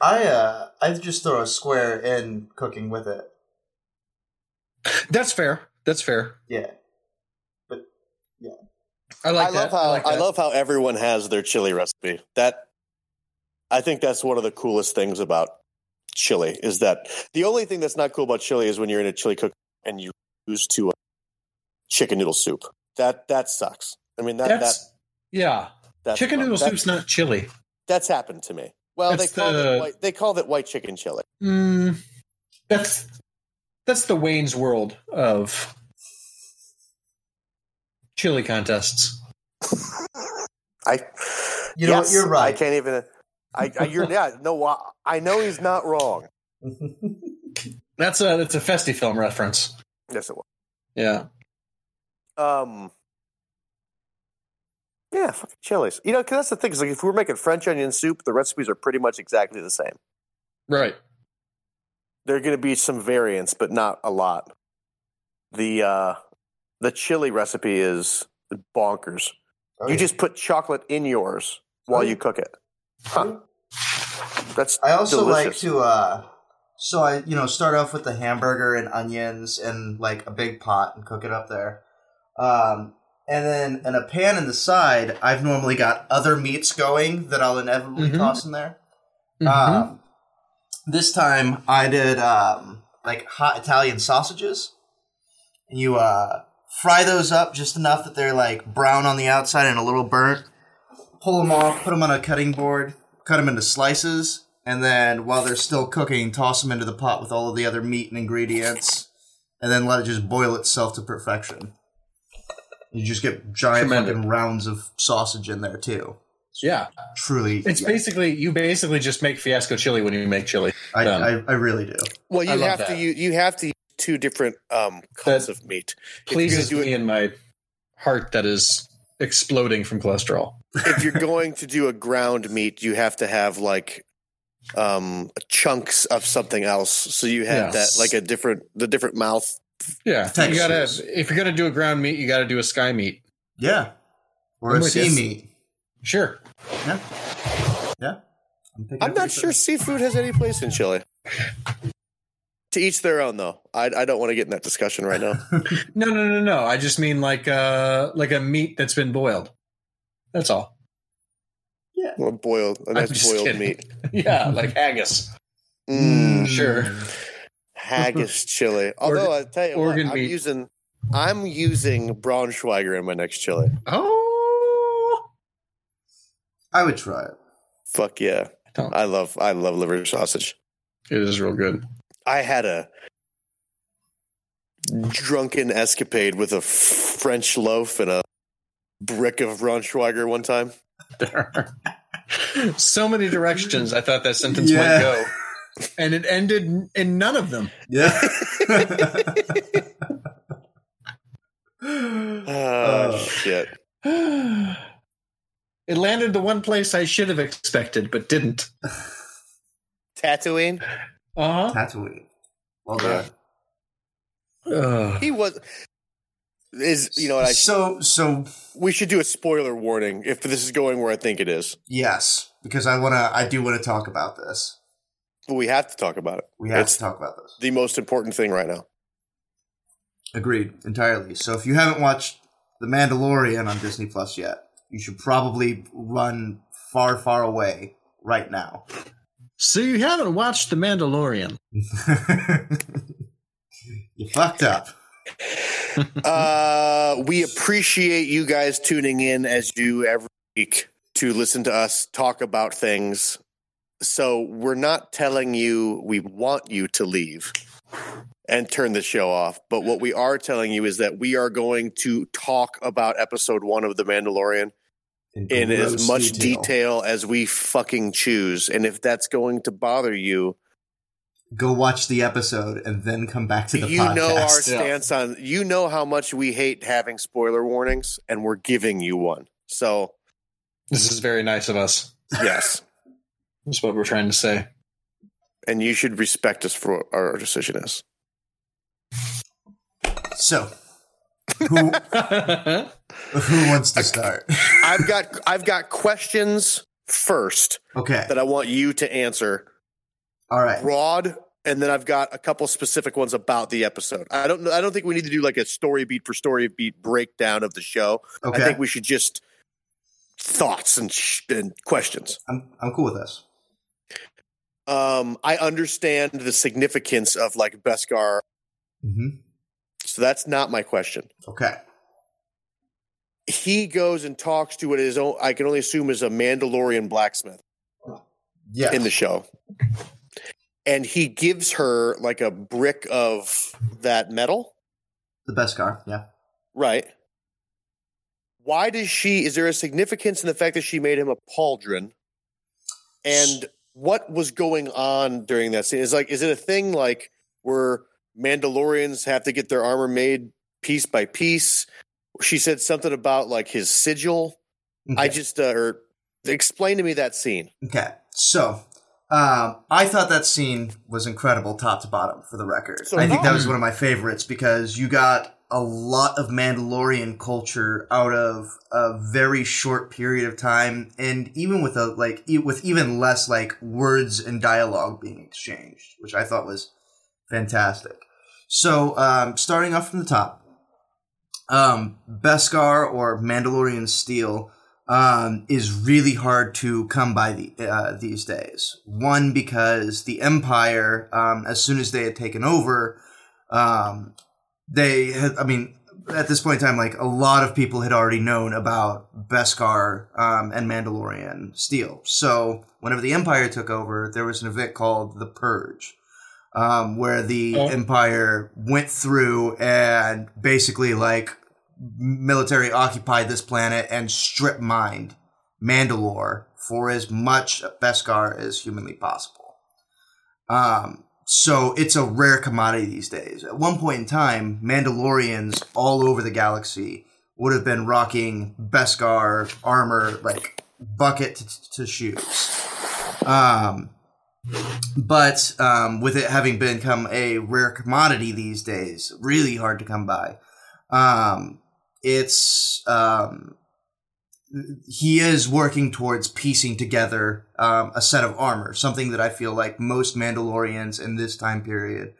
I uh I just throw a square in cooking with it. That's fair. That's fair. Yeah. But yeah, I like I that. love how I, like I love how everyone has their chili recipe. That I think that's one of the coolest things about chili is that the only thing that's not cool about chili is when you're in a chili cook and you use to a chicken noodle soup. That that sucks. I mean that That's that yeah. that's Chicken noodle that- soup's not chili. That's happened to me. Well, That's they called the- it white, they called it white chicken chili. Mm, that's that's the Wayne's World of chili contests. I You know what, yes, you're right. I can't even. I, I you're yeah no I- I know he's not wrong. [LAUGHS] That's a that's a festy film reference. Yes, it was. Yeah. Um. Yeah, fucking chilies. You know, because that's the thing. Is like if we're making French onion soup, the recipes are pretty much exactly the same. Right. There are going to be some variants, but not a lot. The uh, the chili recipe is bonkers. Oh, you yeah. just put chocolate in yours while Oh, you cook it. Huh. That's I also like to uh so I you know start off with the hamburger and onions and like a big pot and cook it up there. Um and then in a pan in the side, I've normally got other meats going that I'll inevitably Mhm. toss in there. Mhm. Um this time I did um like hot Italian sausages. And You uh fry those up just enough that they're like brown on the outside and a little burnt. Pull them off, put them on a cutting board, cut them into slices, and then while they're still cooking, toss them into the pot with all of the other meat and ingredients, and then let it just boil itself to perfection. You just get giant Tremendous. fucking rounds of sausage in there too. yeah. Truly, It's yeah, basically you basically just make fiasco chili when you make chili. I, done. I, I really do. well, you love have to you, you have to use two different um, cuts of meat. If Pleases do it- me in my heart that is exploding from cholesterol. If you're going to do a ground meat, you have to have like um chunks of something else. So you have Yes. that like a different the different mouth. Yeah. You gotta if you're gonna do a ground meat, you gotta do a sky meat. Yeah, or I'm a sea you. meat. Sure. Yeah, yeah. picking I'm not sure seafood has any place in Chile. To each their own, though. I, I don't want to get in that discussion right now. [LAUGHS] No, no, no, no. I just mean like uh like a meat that's been boiled. That's all. Yeah. Well, boiled, a I'm nice just boiled kidding. meat. [LAUGHS] yeah, like haggis. Mm, Sure. haggis [LAUGHS] chili. Although I tell you what, I'm meat. using I'm using Braunschweiger in my next chili. Oh. I would try it. Fuck yeah, Don't. I love I love liver sausage. It is real good. I had a drunken escapade with a French loaf and a brick of Braunschweiger one time. There [LAUGHS] are so many directions I thought that sentence Yeah. might go. And it ended in none of them. Yeah. [LAUGHS] [LAUGHS] Oh, Uh, shit. [SIGHS] it landed the one place I should have expected, but didn't. Tatooine. Uh huh. Tatooine. Well done. huh. He was is you know what I so so we should do a spoiler warning if this is going where I think it is. yes, because I wanna I do want to talk about this. But we have to talk about it. We have It's to talk about this. the most important thing right now. Agreed entirely. So if you haven't watched The Mandalorian on Disney Plus yet, you should probably run far, far away right now. So you haven't watched The Mandalorian? [LAUGHS] you fucked up. [LAUGHS] Uh, we appreciate you guys tuning in as you every week to listen to us talk about things. So we're not telling you we want you to leave and turn the show off, but what we are telling you is that we are going to talk about episode one of The Mandalorian in as gross much detail as we fucking choose. And if that's going to bother you, Go watch the episode and then come back to the you podcast. know our stance on you know how much we hate having spoiler warnings and we're giving you one so This is very nice of us. yes [LAUGHS] That's what we're trying to say. and you should respect us for what our decision is So, who [LAUGHS] who wants to start? i've got i've got questions first Okay. that i want you to answer All right. broad and then i've got a couple specific ones about the episode i don't i don't think we need to do like a story beat for story beat breakdown of the show Okay. i think we should just thoughts and, sh- and questions I'm I'm cool with this. um i understand the significance of like beskar hmm So that's not my question. Okay. He goes and talks to what is I can only assume is a Mandalorian blacksmith Yeah. in the show. And he gives her like a brick of that metal, the Beskar. Yeah. right? Why does she is there a significance in the fact that she made him a pauldron? And what was going on during that scene? Is like is it a thing like where Mandalorians have to get their armor made piece by piece? She said something about like his sigil. I just uh, or explain to me that scene. Okay. So, um, I thought that scene was incredible, top to bottom, for the record. So I think that was one of my favorites because you got a lot of Mandalorian culture out of a very short period of time, and even with a like e- with even less like words and dialogue being exchanged, which I thought was fantastic. So, um, starting off from the top, um, Beskar or Mandalorian steel um, is really hard to come by the, uh, these days. One, because the Empire, um, as soon as they had taken over, um, they had, I mean, at this point in time, like a lot of people had already known about Beskar um, and Mandalorian steel. So whenever the Empire took over, there was an event called the Purge. Um, where the Oh. Empire went through and basically like military occupied this planet and strip mined Mandalore for as much Beskar as humanly possible. Um, so it's a rare commodity these days. At one point in time, Mandalorians all over the galaxy would have been rocking Beskar armor, like bucket to, to shoes. Um, but um, with it having become a rare commodity these days, really hard to come by. Um, it's um, he is working towards piecing together um, a set of armor, something that I feel like most Mandalorians in this time period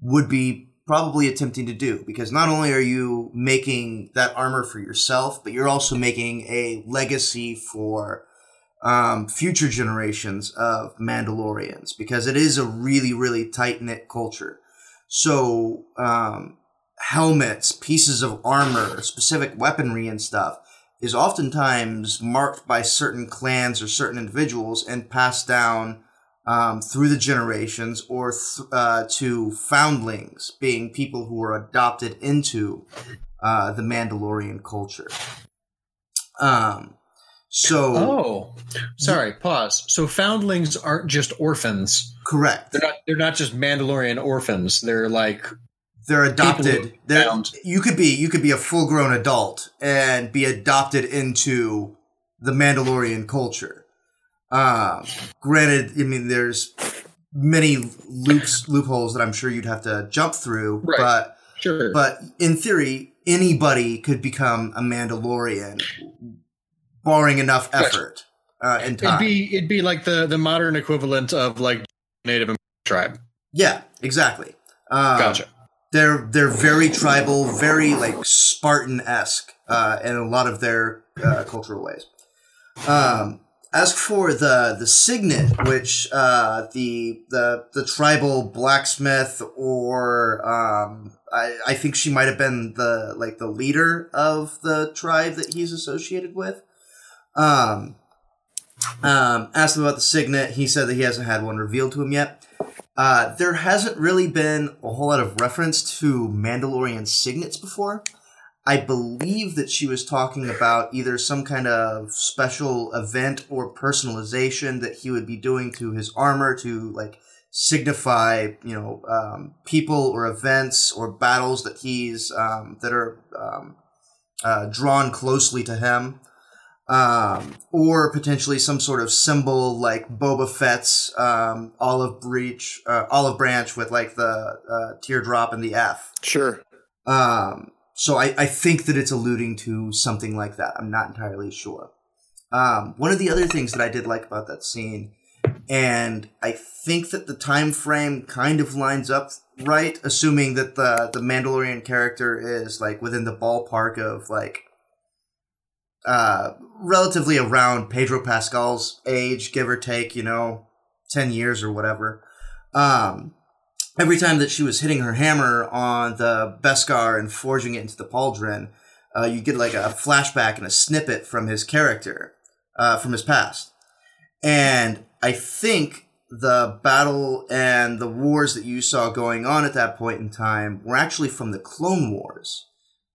would be probably attempting to do because not only are you making that armor for yourself, but you're also making a legacy for um, future generations of Mandalorians because it is a really, really tight knit culture. So, um, helmets, pieces of armor, specific weaponry, and stuff is oftentimes marked by certain clans or certain individuals and passed down um, through the generations or th- uh, to foundlings, being people who were adopted into uh, the Mandalorian culture. Um, so Oh, sorry. Pause. So foundlings aren't just orphans. correct. They're not. They're not just Mandalorian orphans. They're like they're adopted. They're, you could be you could be a full grown adult and be adopted into the Mandalorian culture. Um, granted, I mean there's many loops loopholes that I'm sure you'd have to jump through, Right. but sure. but in theory, anybody could become a Mandalorian, barring enough Gotcha. effort uh, and it'd be it'd be like the the modern equivalent of like Native American tribe. yeah, exactly. Um, Gotcha. They're they're very tribal, very like Spartan esque uh, in a lot of their uh, cultural ways. Um, as for the the signet, which uh, the the the tribal blacksmith, or um, I, I think she might have been the like the leader of the tribe that he's associated with. Um, um, asked him about the signet. He said that he hasn't had one revealed to him yet. Uh, there hasn't really been a whole lot of reference to Mandalorian signets before. I believe that she was talking about either some kind of special event or personalization that he would be doing to his armor to like signify, you know, um, people or events or battles that he's um, that are um, uh, drawn closely to him, um, or potentially some sort of symbol like Boba Fett's um, olive breach, uh, olive branch with like the uh, teardrop and the F. Sure. Um, so I, I think that it's alluding to something like that. I'm not entirely sure. Um, one of the other things that I did like about that scene, and I think that the time frame kind of lines up right, assuming that the the Mandalorian character is like within the ballpark of like uh relatively around Pedro Pascal's age, give or take, you know, ten years or whatever. Um, every time that she was hitting her hammer on the Beskar and forging it into the pauldron, uh, you get like a flashback and a snippet from his character, uh, from his past. And I think the battle and the wars that you saw going on at that point in time were actually from the Clone Wars,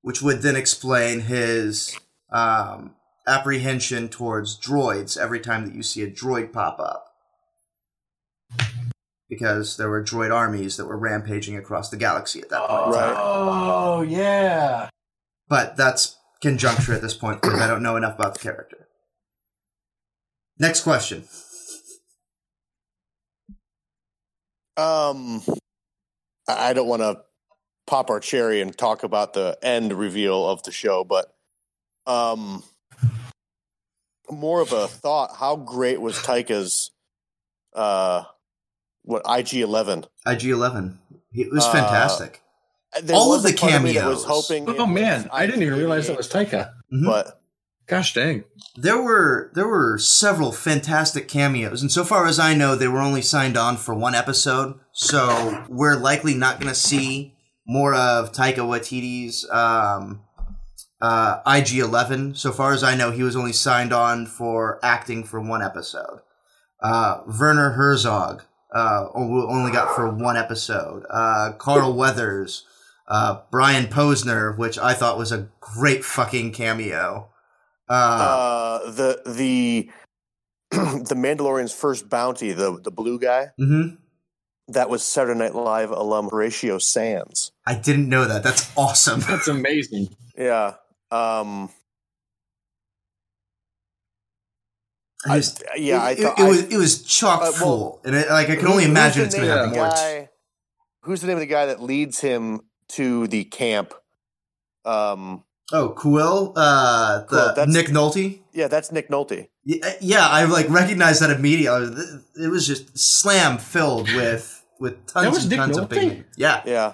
which would then explain his um, apprehension towards droids every time that you see a droid pop up because there were droid armies that were rampaging across the galaxy at that point. in time. Right. Oh yeah. But that's conjuncture at this point because I don't know enough about the character. Next question. Um, I I don't want to pop our cherry and talk about the end reveal of the show, but um, more of a thought. How great was Taika's uh, what IG Eleven? IG Eleven. It was Uh, fantastic. There All of was a the part me that was cameos. hoping. it Oh was man, I didn't even realize that was Taika. Mhm. But Gosh dang. There were there were several fantastic cameos, and so far as I know, they were only signed on for one episode. So we're likely not going to see more of Taika Waititi's um, uh, IG Eleven. So far as I know, he was only signed on for acting for one episode. Uh, Werner Herzog uh, only got for one episode. Uh, Carl [LAUGHS] Weathers, uh, Brian Posehn, which I thought was a great fucking cameo. Uh, uh, the the [CLEARS THROAT] the Mandalorian's first bounty, the the blue guy, mhm. that was Saturday Night Live alum Horatio Sanz. I didn't know that. That's awesome. That's amazing. Yeah. Um, I I, just- yeah, I it, thought it, I- was it was chock Uh, well, full, and it, like I can only imagine who's it's the gonna name have of the more. guy- who's the name of the guy that leads him to the camp? Um, Oh, Kuiil, uh, the Kuiil, that's- Nick Nolte. yeah, that's Nick Nolte. Yeah, yeah, I like recognized that immediately. It was just slam filled with with tons That was and Nick tons of big. Yeah, Yeah,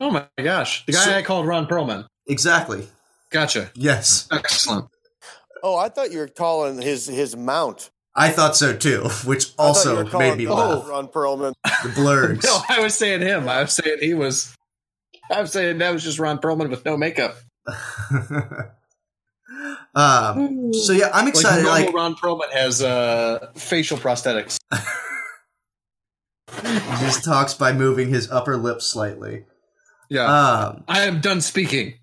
Oh my gosh. The guy So- I called Ron Perlman. exactly. Gotcha. Yes, Excellent. Oh, I thought you were calling his his mount. I thought so too, [LAUGHS] which I thought you also were calling made me the laugh. Ron Perlman. The blurs. [LAUGHS] No, I was saying him. I was saying he was. I was saying that was just Ron Perlman with no makeup. [LAUGHS] um. So yeah, I'm excited. Like, Like, Ron Perlman has uh, facial prosthetics. he just talks by moving his upper lip slightly. Yeah. Um. I am done speaking.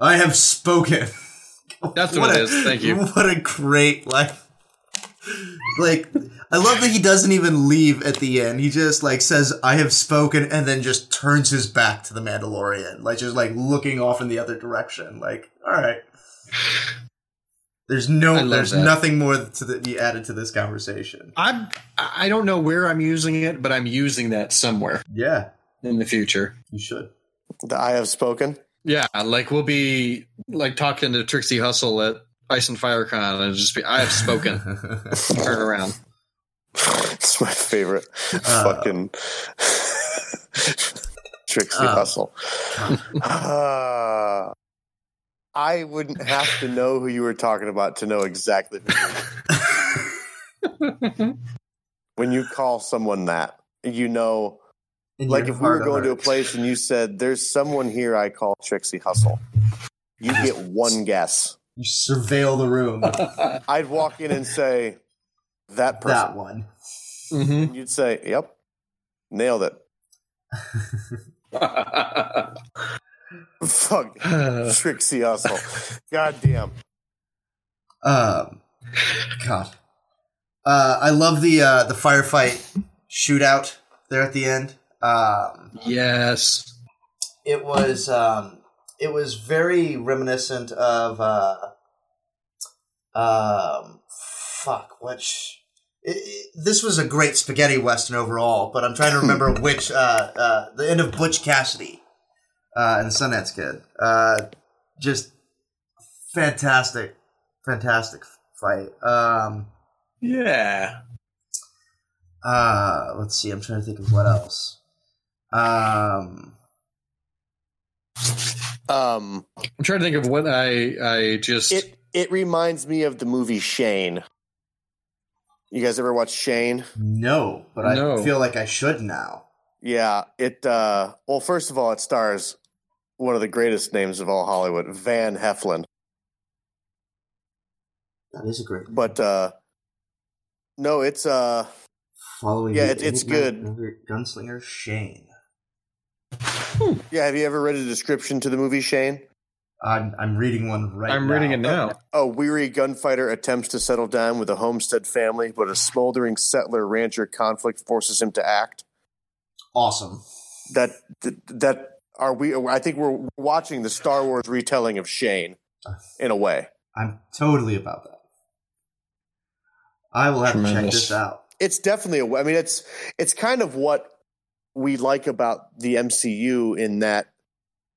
I have spoken. That's what, a- it is. Thank you. What a great like like I love that he doesn't even leave at the end. He just like says I have spoken and then just turns his back to the Mandalorian. Like just like looking off in the other direction. Like, all right. There's no there's that. nothing more to the, be added to this conversation. I'm. I don't know where I'm using it, but I'm using that somewhere Yeah, in the future. you should. The I have spoken. Yeah, like we'll be like talking to Trixie Hustle at Ice and Fire Con and just be, I have spoken. [LAUGHS] Turn around. it's my favorite Uh, fucking Trixie uh, Hustle. Uh, [SIGHS] I wouldn't have to know who you were talking about to know exactly. Who you [LAUGHS] when you call someone that, you know, In like if we were going to a place and you said, "There's someone here I call Trixie Hustle," you get one guess. you surveil the room. [LAUGHS] I'd walk in and say, "That person," that one. hmm you'd say, "Yep, nailed it." Fuck, [LAUGHS] Trixie Hustle. God damn. Um, God, uh, I love the uh, the firefight shootout there at the end. Um, yes. it was um, it was very reminiscent of uh, um, fuck which. It, it, this was a great spaghetti western overall, but I'm trying to remember [LAUGHS] which uh, uh, the end of Butch Cassidy uh, and the Sundance Kid. Uh, just fantastic, fantastic fight. Um, Yeah. uh, let's see. I'm trying to think of what else. Um, Um, I'm trying to think of what I I just it it reminds me of the movie Shane. You guys ever watch Shane? no, but I No. feel like I should now. Yeah, it. uh Well, first of all, it stars one of the greatest names of all Hollywood, Van Heflin. That is a great. But uh no, it's uh following. yeah, it- it's good. Gunslinger Shane. Yeah. Have you ever read a description to the movie Shane? I'm I'm reading one right. Now. I'm now. reading it now. A weary gunfighter attempts to settle down with a homestead family, but a smoldering settler rancher conflict forces him to act. Awesome. That that are we? I think we're watching the Star Wars retelling of Shane uh, in a way. I'm totally about that. I will have to check this out. It's definitely a. I mean, it's it's kind of what we like about the MCU in that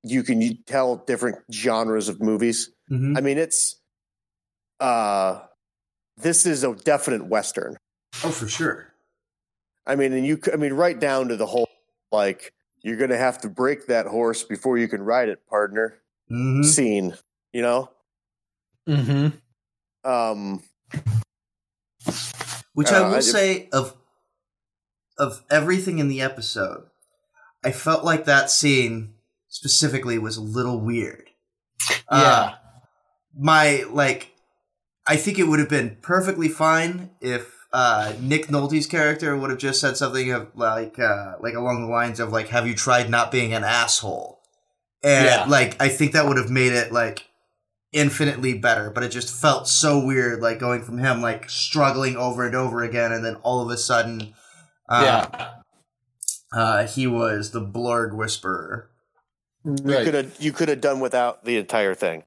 you can tell different genres of movies. Mhm. I mean, it's uh this is a definite western. Oh, for sure. I mean, and you I mean right down to the whole like you're going to have to break that horse before you can ride it, partner. hmm Scene, you know? Mm-hmm. Um Which I will I- say of of everything in the episode, I felt like that scene specifically was a little weird. Uh, my like, I think it would have been perfectly fine if uh, Nick Nolte's character would have just said something of like uh, like along the lines of like, "Have you tried not being an asshole?" And Yeah. like, I think that would have made it like infinitely better. But it just felt so weird, like going from him like struggling over and over again, and then all of a sudden, uh, yeah. uh, he was the Blurrg Whisperer. you could have you could have done without the entire thing.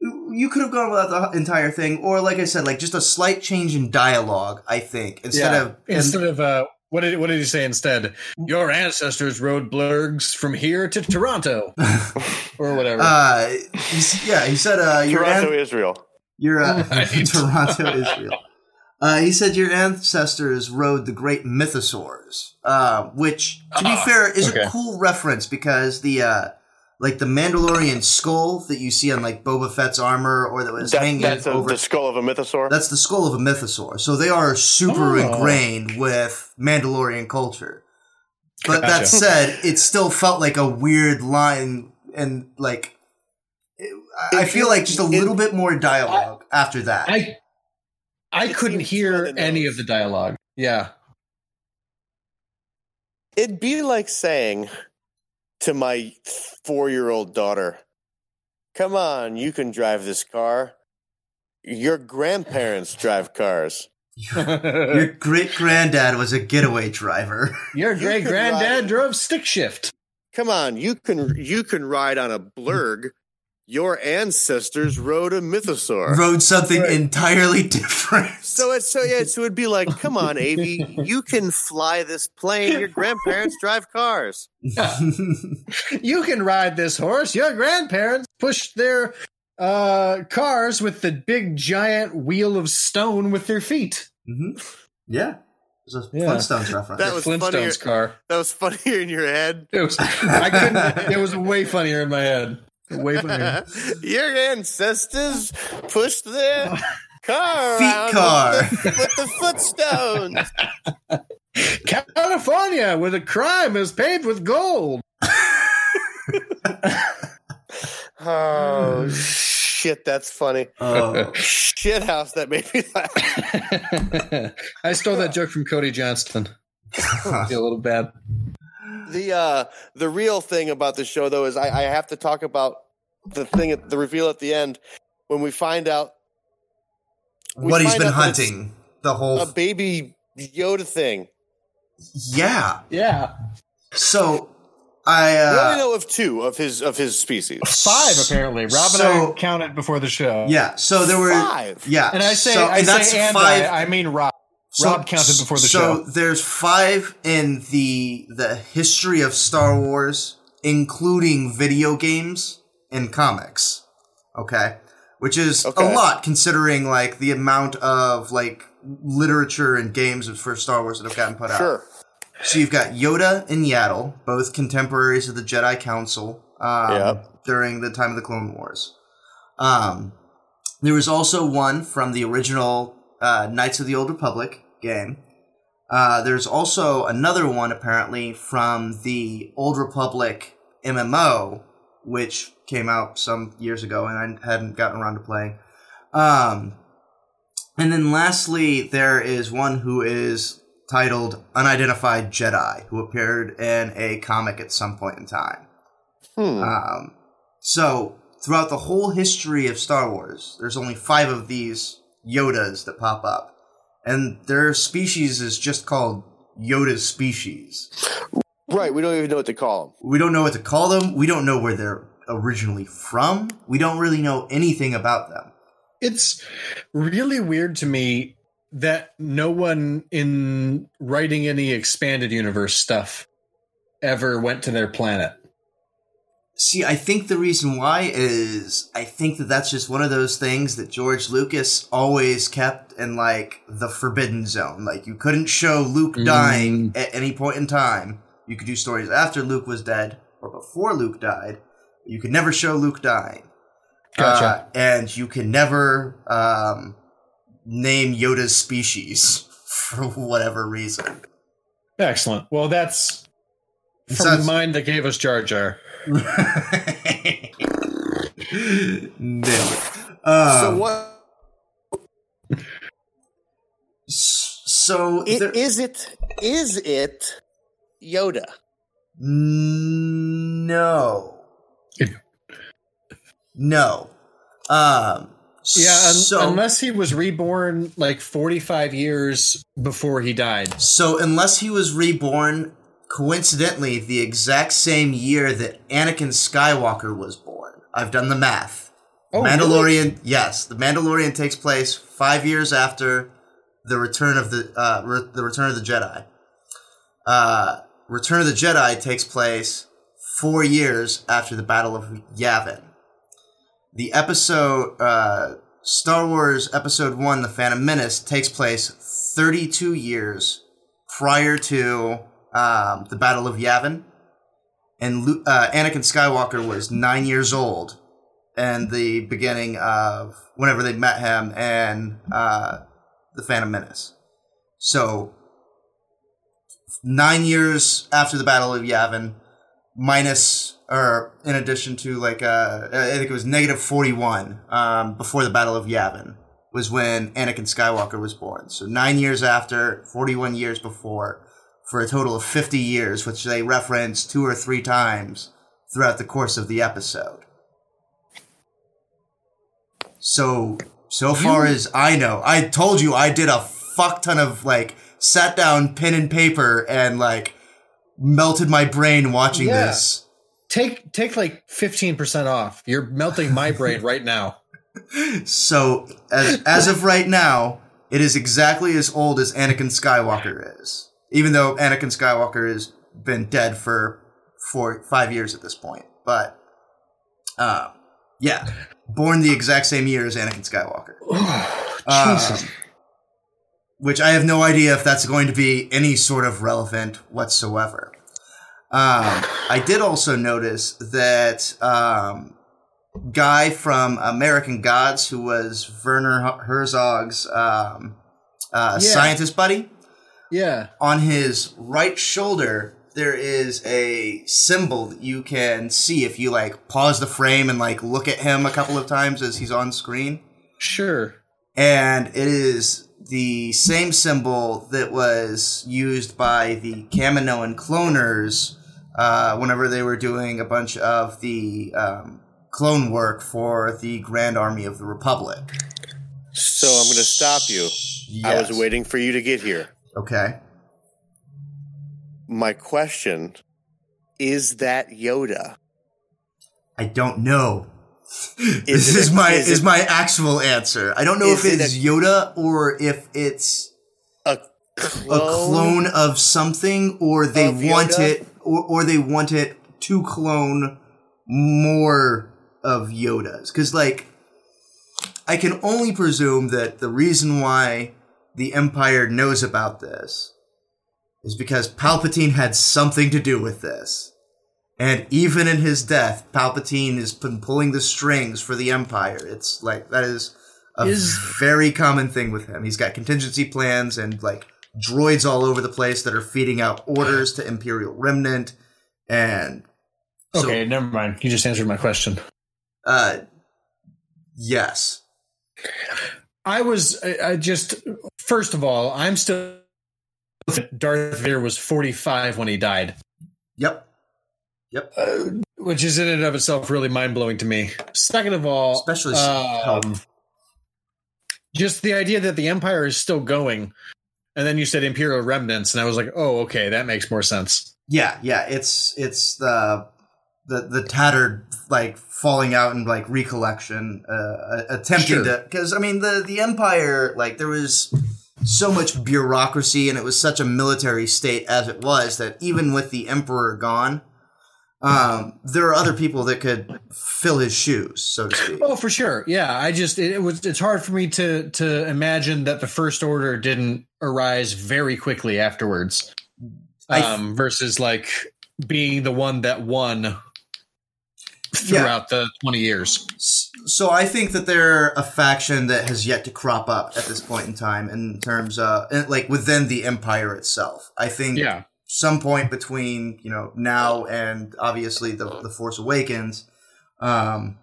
you could have gone without the entire thing, or like I said, like just a slight change in dialogue. I think instead Yeah. of instead of uh, what did what did he say instead? Your ancestors rode blurrgs from here to Toronto [LAUGHS] or whatever. uh, yeah, he said uh, your Toronto, an- Israel. your uh, [LAUGHS] Right. [LAUGHS] Toronto, Israel. Uh, he said your ancestors rode the great mythosaurs, uh, which, to be Ah, fair, is okay. a cool reference because the uh, like the Mandalorian skull that you see on like Boba Fett's armor, or that was That- hanging that's a, over the skull of a mythosaur. That's the skull of a mythosaur. So they are super Oh. ingrained with Mandalorian culture. But that said, it still felt like a weird line and like it- I I feel like just a it- little bit more dialogue after that. I I It couldn't hear any of the dialogue. Yeah. It'd be like saying to my four year old daughter, Come on, you can drive this car. Your grandparents drive cars. [LAUGHS] Your great granddad was a getaway driver. [LAUGHS] Your great granddad drove stick shift. Come on, you can you can ride on a blurrg. Your ancestors rode a mythosaur. Rode something Right. entirely different. So it's so yeah, so it'd be like, come on, Avi, you can fly this plane. Your grandparents drive cars. [LAUGHS] You can ride this horse. Your grandparents pushed their uh, cars with the big giant wheel of stone with their feet. hmm Yeah. It was a Yeah. Flintstones reference. That was Flintstones funnier. car. That was funnier in your head. It was. I couldn't. It was way funnier in my head. [LAUGHS] Your ancestors pushed their [LAUGHS] car Feet car. With, the, with the footstones. [LAUGHS] California, where the crime is paved with gold. Oh hmm. shit, that's funny. Oh. Shit house that made me laugh. I stole that joke from Cody Johnston. I feel a little bad. The uh the real thing about the show though is I, I have to talk about the thing at the reveal at the end when we find out we what he's been out hunting the whole. a baby Yoda thing. yeah. Yeah. So I. we only Uh, know of two of his of his species. Five, apparently. Rob and I counted before the show. yeah. So there were. Five. Yeah. And I say, so, I and that's say, and five. I, I mean Rob. So- Rob counted before the so show. there's five in the the history of Star Wars, including video games and comics. Okay, which is Okay. a lot considering like the amount of like literature and games for Star Wars that have gotten put out. Sure. So you've got Yoda and Yaddle, both contemporaries of the Jedi Council um, Yep. during the time of the Clone Wars. Um, there was also one from the original uh, Knights of the Old Republic game. Uh, there's also another one apparently from the Old Republic MMO, which came out some years ago and I hadn't gotten around to playing. Um, and then lastly, there is one who is titled Unidentified Jedi, who appeared in a comic at some point in time. Hmm. Um, so, throughout the whole history of Star Wars, there's only five of these Yodas that pop up. And their species is just called Yoda's species. right. We don't even know what to call them. We don't know what to call them. We don't know where they're originally from. We don't really know anything about them. It's really weird to me that no one in writing any expanded universe stuff ever went to their planet. See, I think the reason why is I think that that's just one of those things that George Lucas always kept in like the forbidden zone. Like you couldn't show Luke dying at any point in time. You could do stories after Luke was dead or before Luke died. You could never show Luke dying. Gotcha. Uh, and you can never um, name Yoda's species [LAUGHS] for whatever reason. Excellent. Well, that's from Sounds- the mind that gave us Jar Jar. Nailed it. Um, so what? s- So It, there- is it? Is it Yoda? no, no. Um, Yeah, un- so unless he was reborn like 45 years before he died. so unless he was reborn coincidentally the exact same year that Anakin Skywalker was born. I've done the math. Oh, Mandalorian, yes, the Mandalorian takes place five years after the return of the uh, re- the Return of the Jedi. Uh, return of the Jedi takes place four years after the Battle of Yavin. The episode uh, Star Wars Episode One: The Phantom Menace takes place thirty-two years prior to um, the Battle of Yavin, and uh, Anakin Skywalker was nine years old and the beginning of whenever they met him and uh, the Phantom Menace. So nine years after the Battle of Yavin, minus or in addition to like uh, I think it was negative forty one um, before the Battle of Yavin was when Anakin Skywalker was born. So nine years after, forty one years before, for a total of fifty years, which they reference two or three times throughout the course of the episode. So so far as I know, I told you I did a fuck ton of like sat down pen and paper and like melted my brain watching Yeah. this. Take take like 15% off. You're melting my brain [LAUGHS] right now. So as as of right now, it is exactly as old as Anakin Skywalker is. Even though Anakin Skywalker has been dead for four five years at this point. But uh yeah. Born the exact same year as Anakin Skywalker. [SIGHS] Jesus. Um, which I have no idea if that's going to be any sort of relevant whatsoever. Um, I did also notice that um, guy from American Gods who was Werner Herzog's um, uh, Yeah. scientist buddy. Yeah. On his right shoulder, there is a symbol that you can see if you like pause the frame and like look at him a couple of times as he's on screen. Sure. And it is the same symbol that was used by the Kaminoan cloners uh, whenever they were doing a bunch of the um, clone work for the Grand Army of the Republic. So I'm going to stop you. I was waiting for you to get here. Okay. My question is that Yoda? I don't know. Is this is a- my is is, it- my actual answer. I don't know Is if it it's a- Yoda or if it's A a clone? clone of something, or they want Yoda? it, or, or they want it to clone more of Yoda's. Because, like, I can only presume that the reason why the Empire knows about this is because Palpatine had something to do with this. And even in his death, Palpatine has been pulling the strings for the Empire. It's like that is a Is- very common thing with him. He's got contingency plans and like droids all over the place that are feeding out orders to Imperial Remnant. And so, Okay, never mind. You just answered my question. uh, yes, I was I, I just first of all, I'm still Darth Vader was 45 when he died, yep, yep. uh, which is in and of itself really mind blowing to me. Second of all, Especially um, just the idea that the Empire is still going, and then you said Imperial remnants, and I was like, oh, okay, that makes more sense. Yeah, yeah. It's it's the the the tattered like falling out and like recollection, uh, attempting Sure. to because I mean the the empire like there was so much bureaucracy and it was such a military state as it was that even with the emperor gone, um, there are other people that could fill his shoes, so to speak. Oh, for sure. Yeah, I just it, it was it's hard for me to to imagine that the first order didn't arise very quickly afterwards. Th- Um versus like being the one that won [LAUGHS] Yeah. throughout the 20 years. So I think that they're a faction that has yet to crop up at this point in time in terms of like within the empire itself. I think Yeah. some point between you know now and obviously the the Force Awakens, um,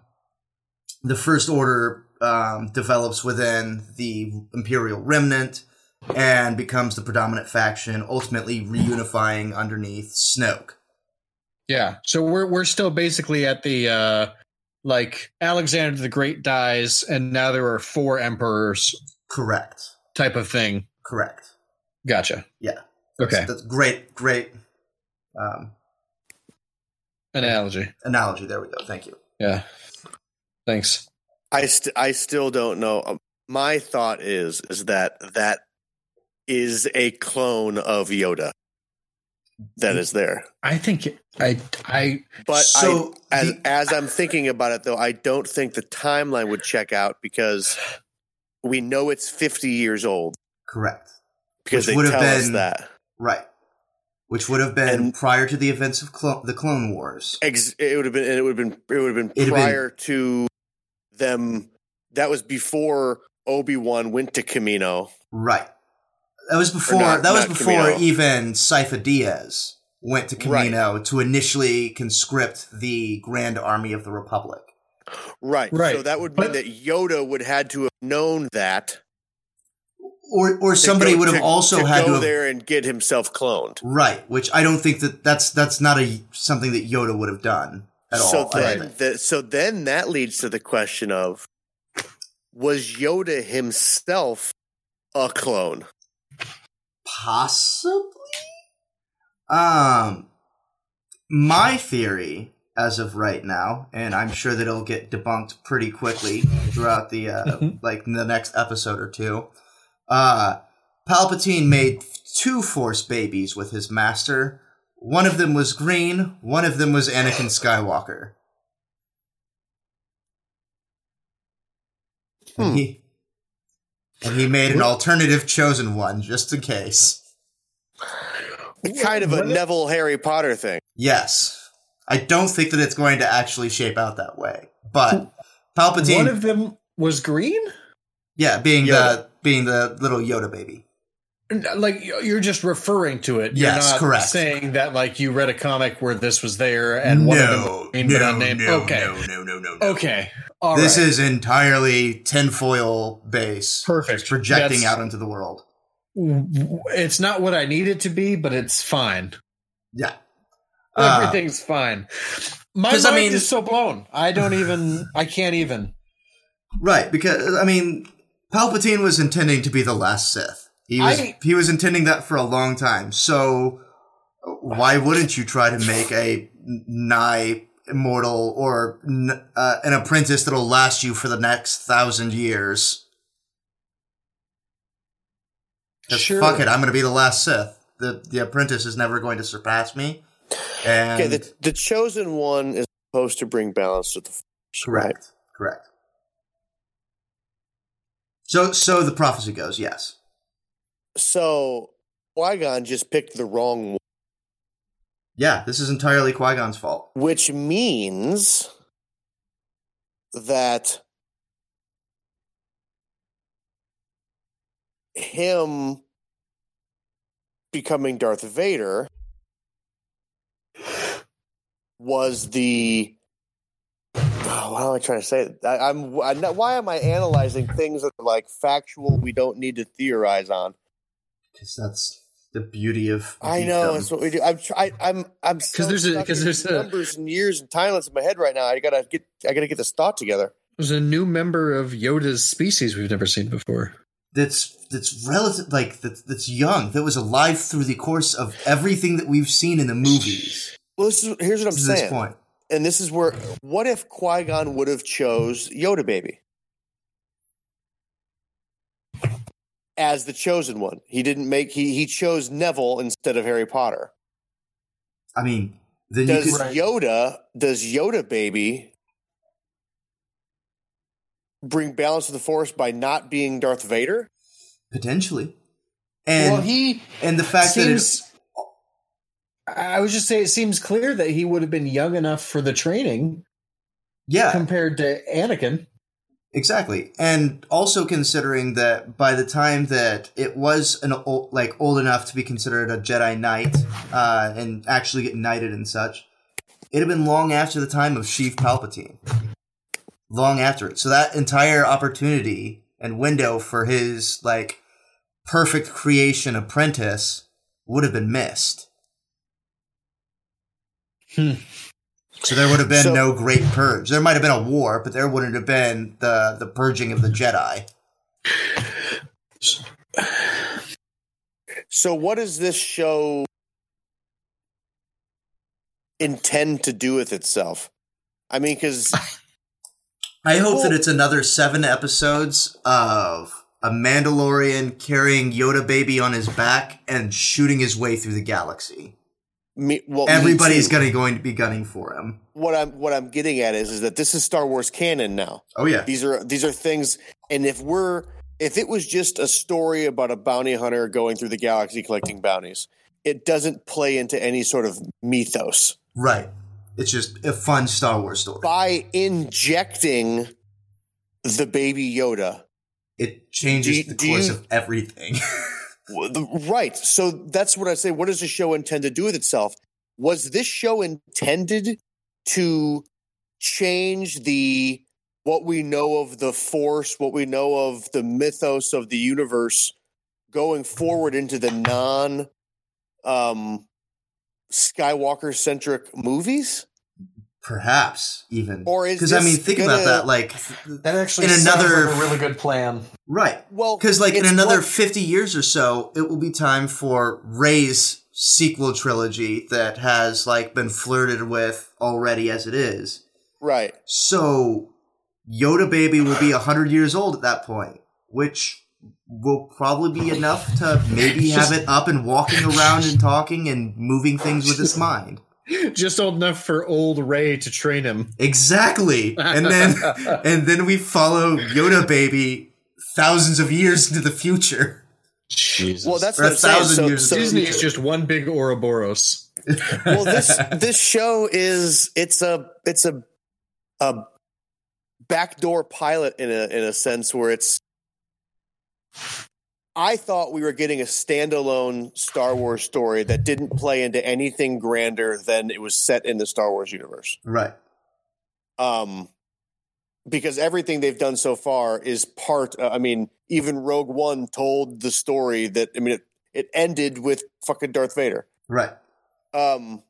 the First Order um, develops within the Imperial Remnant and becomes the predominant faction, ultimately reunifying underneath Snoke. Yeah. So we're we're still basically at the uh like Alexander the Great dies and now there are four emperors Correct. type of thing. Correct. Gotcha. Yeah. Okay. That's great. Great. Um, Analogy. analogy. There we go. Thank you. Yeah. Thanks. I st- I still don't know. Um, My thought is is that that is a clone of Yoda that is there. I think I I But so I, as, the- as I'm thinking about it, though, I don't think the timeline would check out because we know it's 50 years old correct. because Which they would have tell us been- that. Right. Which would have been And- prior to the events of clo- the Clone Wars. Ex- it would have been. It would have been. It would have been It'd been- prior to them. That was before Obi Wan went to Kamino. Right. That was before. not- that was before Kamino. even Sifo-Dyas went to Right. Kamino to initially conscript the Grand Army of the Republic. Right. Right. So that would But- mean that Yoda would have had to have known that. Or, or somebody go- would have to- also to had go to have there and get himself cloned. right, which I don't think that that's that's not a something that Yoda would have done at so all. I then, the, so then that leads to the question of: Was Yoda himself a clone? Possibly. Um, my theory, as of right now, and I'm sure that it'll get debunked pretty quickly throughout the uh, [LAUGHS] like the next episode or two. Uh, Palpatine made two Force babies with his master. One of them was green. One of them was Anakin Skywalker. Hmm. And he and he made an alternative chosen one just in case. Kind of a Neville Harry Potter thing. Yes. I don't think that it's going to actually shape out that way. but Palpatine, One of them was green. yeah, being Yoda. the being the little Yoda baby. Like you're just referring to it. Yes, you're not correct. Saying that like you read a comic where this was there and one of them but unnamed. okay, no, no, no, no, no. okay, all this right. is entirely tinfoil base, Perfect. projecting That's- out into the world. It's not what I need it to be, but it's fine. Yeah, Uh, Everything's fine. My mind I mean- is so blown. I don't even. I can't even. right. Because I mean, Palpatine was intending to be the last Sith. He was I- he was intending that for a long time. So why wouldn't you try to make a nigh immortal or n- uh, an apprentice that'll last you for the next thousand years? Sure. Fuck it, I'm gonna be the last Sith. The the apprentice is never going to surpass me. And Okay, the, the chosen one is supposed to bring balance to the force. correct, Right? correct. So so the prophecy goes, yes. So Qui Gon just picked the wrong one, Yeah, this is entirely Qui Gon's fault. which means that him becoming Darth Vader was the. Oh, what am I trying to say? I, I'm, I'm not, why am I analyzing things that are like factual? We don't need to theorize on. Because that's the beauty of. I know geekdom. that's what we do. I'm try, I'm I'm because there's a- 'cause there's a- numbers and years and timelines in my head right now. I gotta get I gotta get this thought together. There's a new member of Yoda's species we've never seen before. that's that's relative like that, that's young that was alive through the course of everything that we've seen in the movies Well, this is here's what I'm to this saying, point and this is where what if Qui Gon would have chose Yoda baby as the chosen one? He didn't make he he chose Neville instead of Harry Potter. i mean then Does you could Yoda does Yoda baby bring balance to the Force by not being Darth Vader? potentially and well, he and the fact that seems. it's I would just say it seems clear that he would have been young enough for the training yeah compared to Anakin. Exactly and also considering that by the time that it was an old, like old enough to be considered a jedi knight uh, and actually get knighted and such it had been long after the time of Sheev Palpatine. Long after it. So that entire opportunity and window for his like perfect creation apprentice would have been missed. Hmm. So there would have been So- no great purge. There might have been a war, but there wouldn't have been the the purging of the Jedi. So, what does this show intend to do with itself? I mean, because [LAUGHS] I hope that it's another seven episodes of a Mandalorian carrying Yoda baby on his back and shooting his way through the galaxy. Me, well, Everybody's gonna going to be gunning for him. What I'm what I'm getting at is is that this is Star Wars canon now. Oh yeah, These are these are things, and if we're if it was just a story about a bounty hunter going through the galaxy collecting bounties, it doesn't play into any sort of mythos. right. It's just a fun Star Wars story. By injecting the baby Yoda, It changes Do the course you- of everything. [LAUGHS] Right. So that's what I say. What does the show intend to do with itself? Was this show intended to change the what we know of the force, what we know of the mythos of the universe going forward into the non um Skywalker centric movies? Perhaps even Or is because I mean, think about gonna- that. Like, That actually In another- like a really good plan. right? Well, Because like in another what- fifty years or so, it will be time for Rey's sequel trilogy that has like been flirted with already as it is. right. So Yoda baby will be hundred years old at that point, which will probably be enough to maybe [LAUGHS] have it up and walking around and talking and moving things with its [LAUGHS] mind. [LAUGHS] Just old enough for old Rey to train him. Exactly. And then [LAUGHS] and then we follow Yoda baby thousands of years into the future. Jesus. Well, that's Or a what I'm saying. thousand So, years so Disney is just one big Ouroboros. [LAUGHS] well this this show is it's a it's a a backdoor pilot in a in a sense where it's I thought we were getting a standalone Star Wars story that didn't play into anything grander than it was set in the Star Wars universe. Right. Um, because everything they've done so far is part. Uh, I mean, even Rogue One told the story that. I mean, it, it ended with fucking Darth Vader. Right. Um,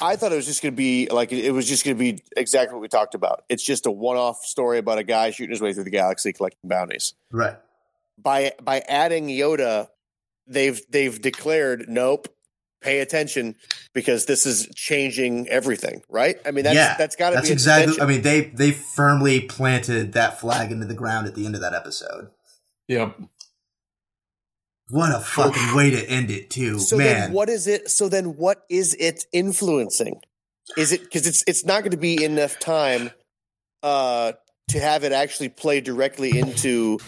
I thought it was just going to be like it was just going to be exactly what we talked about. It's just a one-off story about a guy shooting his way through the galaxy collecting bounties. Right. By by adding Yoda, they've they've declared nope, pay attention because this is changing everything. Right? I mean, that's yeah, that's got to be That's exactly. intention. I mean, they they firmly planted that flag into the ground at the end of that episode. Yep. What a fucking way to end it, too, So man. then, what is it? So then, what is it influencing? Is it because it's it's not going to be enough time uh, to have it actually play directly into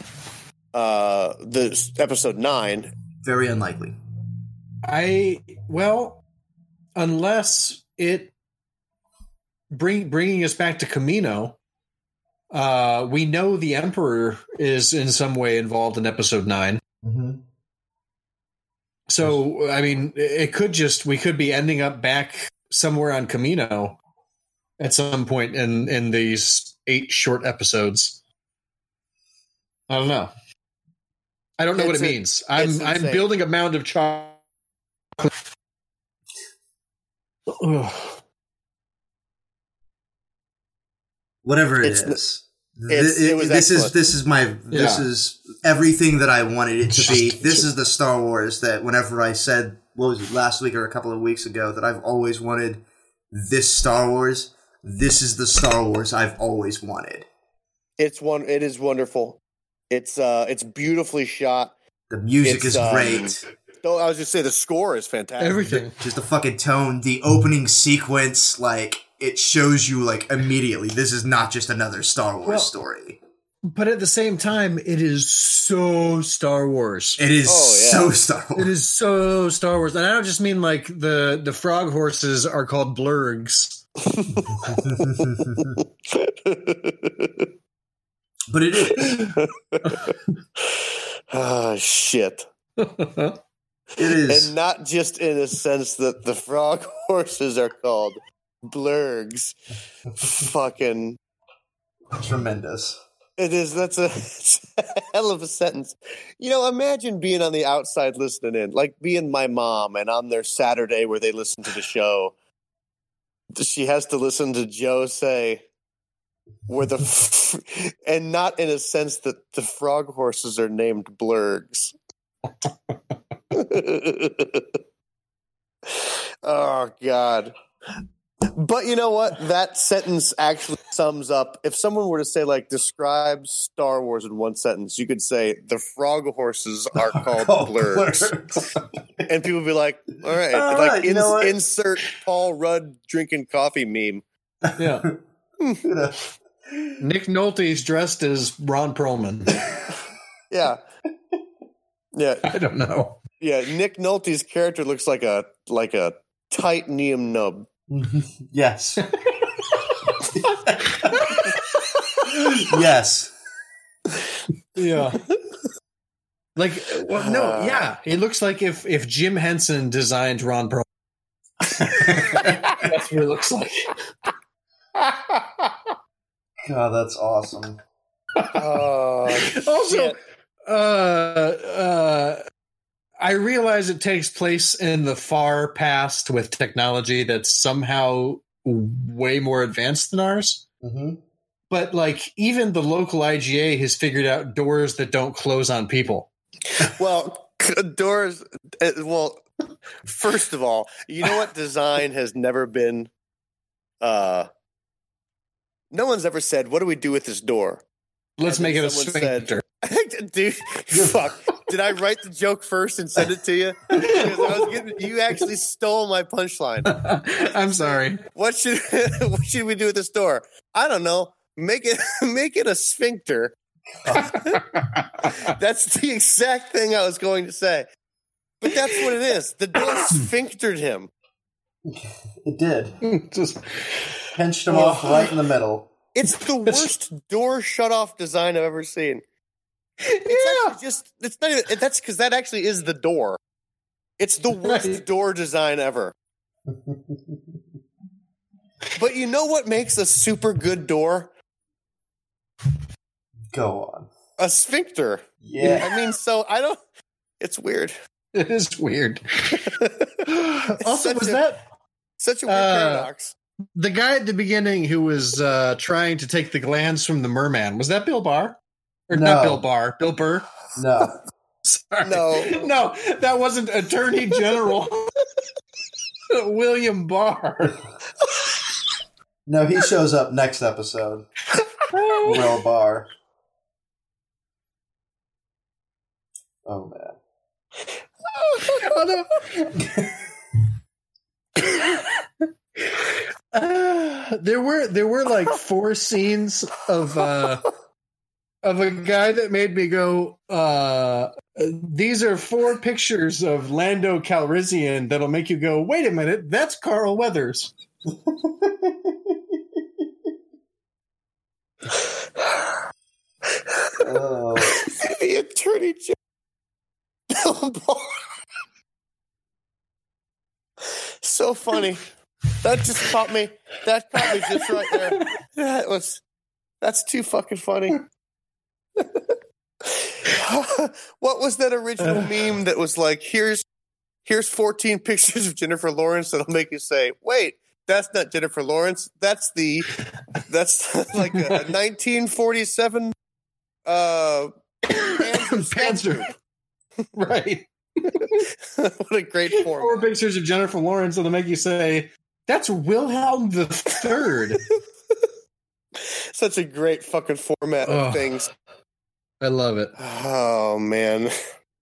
uh, the episode nine? Very unlikely. I well, unless it bring bringing us back to Kamino, uh, we know the Emperor is in some way involved in Episode Nine. Mm-hmm. So I mean, it could just we could be ending up back somewhere on Kamino at some point in in these eight short episodes. I don't know. I don't know what it a- means. I'm it's I'm building a mound of chocolate. Whatever it It's- is. it's- Thi- it was this is this is my this Yeah. is everything that I wanted it to be. This is the Star Wars that whenever I said what was it last week or a couple of weeks ago that I've always wanted this Star Wars. This is the Star Wars I've always wanted. It's one. It is wonderful. It's uh, it's beautifully shot. The music It's, is um, great. Oh, I was just say the score is fantastic. Everything. Just the fucking tone, the opening sequence, like it shows you like immediately this is not just another Star Wars Well- story. But at the same time, it is so Star Wars. It is Oh, yeah. so Star It Wars. is so Star Wars, and I don't just mean like the the frog horses are called blurrgs. [LAUGHS] but it is. oh [LAUGHS] shit. It is. and not just in a sense that the frog [LAUGHS] horses are called blurrgs. Fucking, tremendous. It is. That's a, [LAUGHS] a hell of a sentence. You know, imagine being on the outside listening in, like being my mom, and on their Saturday where they listen to the show, she has to listen to Joe say. Where the [LAUGHS] and not in a sense that the frog horses are named blurrgs. [LAUGHS] oh God. But you know what? That sentence actually sums up. If someone were to say, like, describe Star Wars in one sentence, you could say the frog horses are [LAUGHS] called Oh, blurs. blurs. And people would be like, all right, All like right, you know insert Paul Rudd drinking coffee meme. Yeah, [LAUGHS] Nick Nolte's dressed as Ron Perlman. [LAUGHS] Yeah. Yeah. I don't know. Yeah. Nick Nolte's character looks like a like a titanium nub. [LAUGHS] yes. yes. Yeah. Like, well, no, yeah. It looks like if if Jim Henson designed Ron Perlman, that's what it looks like. God, that's awesome. Oh, [LAUGHS] also, shit. uh, uh, I realize it takes place in the far past with technology that's somehow way more advanced than ours. Mm-hmm. But like, even the local IGA has figured out doors that don't close on people. well, [LAUGHS] doors. uh, Well, first of all, you know what design has never been. Uh, no one's ever said, "What do we do with this door?" Let's make it a sphincter. [LAUGHS] Dude, fuck. Did I write the joke first and send it to you? Because I was getting, you actually stole my punchline. [LAUGHS] I'm sorry. What should [LAUGHS] what should we do with the door? I don't know. Make it [LAUGHS] make it a sphincter. That's the exact thing I was going to say. But that's what it is. The door [CLEARS THROAT] sphinctered him. It did. Just Pinched him off right in the middle. It's the worst door shut off design I've ever seen. It's Yeah. just it's not even that's because that actually is the door. It's the worst door design ever. But you know what makes a super good door? Go on. A sphincter. Yeah. I mean, so I don't. It's weird. It is weird. [LAUGHS] also, was a- that Such a weird Uh, paradox. the guy at the beginning who was uh, trying to take the glands from the merman? Was that Bill Barr? Or No. not Bill Barr? Bill Burr? No. [LAUGHS] Sorry. No. no, that wasn't Attorney General [LAUGHS] William Barr. No, he shows up next episode. [LAUGHS] Will Barr. Oh man. Oh, no. Uh, there were there were like four scenes of uh of a guy that made me go uh these are four pictures of Lando Calrissian that'll make you go wait a minute that's Carl Weathers Oh. the attorney general. so funny. That just caught me. That caught me just right there. That was. That's too fucking funny. [LAUGHS] what was that original [SIGHS] meme that was like, "Here's, here's 14 [LAUGHS] pictures of Jennifer Lawrence that'll make you say, wait." That's not Jennifer Lawrence. That's the that's [LAUGHS] like a 1947 uh Panzer [COUGHS] right what a great four form. pictures of Jennifer Lawrence that'll make you say that's Wilhelm the Third Such a great fucking format of Ugh. things. I love it Oh man.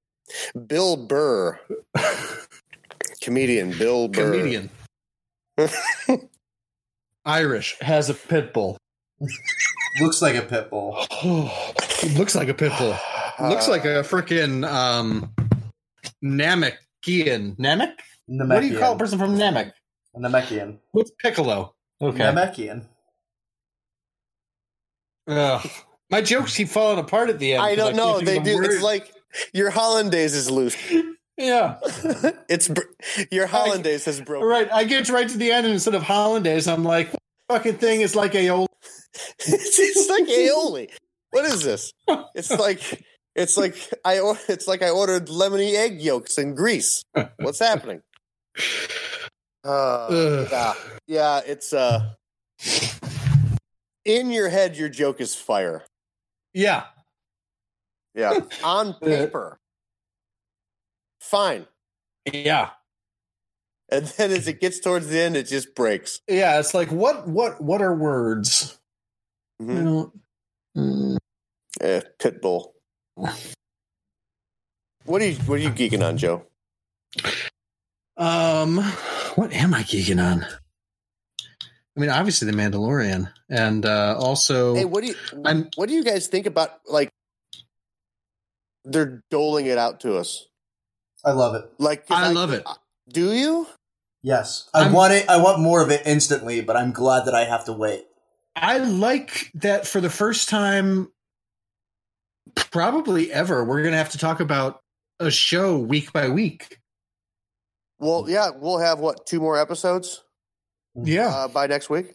[LAUGHS] Bill Burr. [LAUGHS] Comedian Bill Burr. comedian [LAUGHS] Irish has a pit bull Looks like a pit bull. [SIGHS] looks like a pit bull [SIGHS] looks like a freaking um Namekian Namek Namekian. what do you call a person from Namek Namekian. what's Piccolo okay Namekian. Ugh. My jokes keep falling apart at the end I don't can't know. They do. It's like your hollandaise is loose. [LAUGHS] yeah [LAUGHS] it's br- your hollandaise has broken. right I get right to the end and instead of hollandaise I'm like fucking thing is like a old it's, it's like aioli. What is this? It's like it's like I it's like I ordered lemony egg yolks in Greece. What's happening? [LAUGHS] Uh, yeah, yeah. It's uh, in your head, your joke is fire. Yeah Yeah, [LAUGHS] on paper, fine, yeah and then as it gets towards the end, it just breaks. Yeah, it's like what what what are words? I Mhm. don't. Mm. Eh, Pitbull. What are you What are you geeking on, Joe? Um, what am I geeking on? I mean, obviously the Mandalorian, and uh, also Hey, what do you I'm- what do you guys think about like they're doling it out to us? I love it. Like 'cause I love it. Do you? Yes. I I'm- want it I want more of it instantly, but I'm glad that I have to wait. I like that for the first time, probably ever. We're gonna have to talk about a show week by week. Well, yeah, we'll have what two more episodes Yeah, uh, by next week.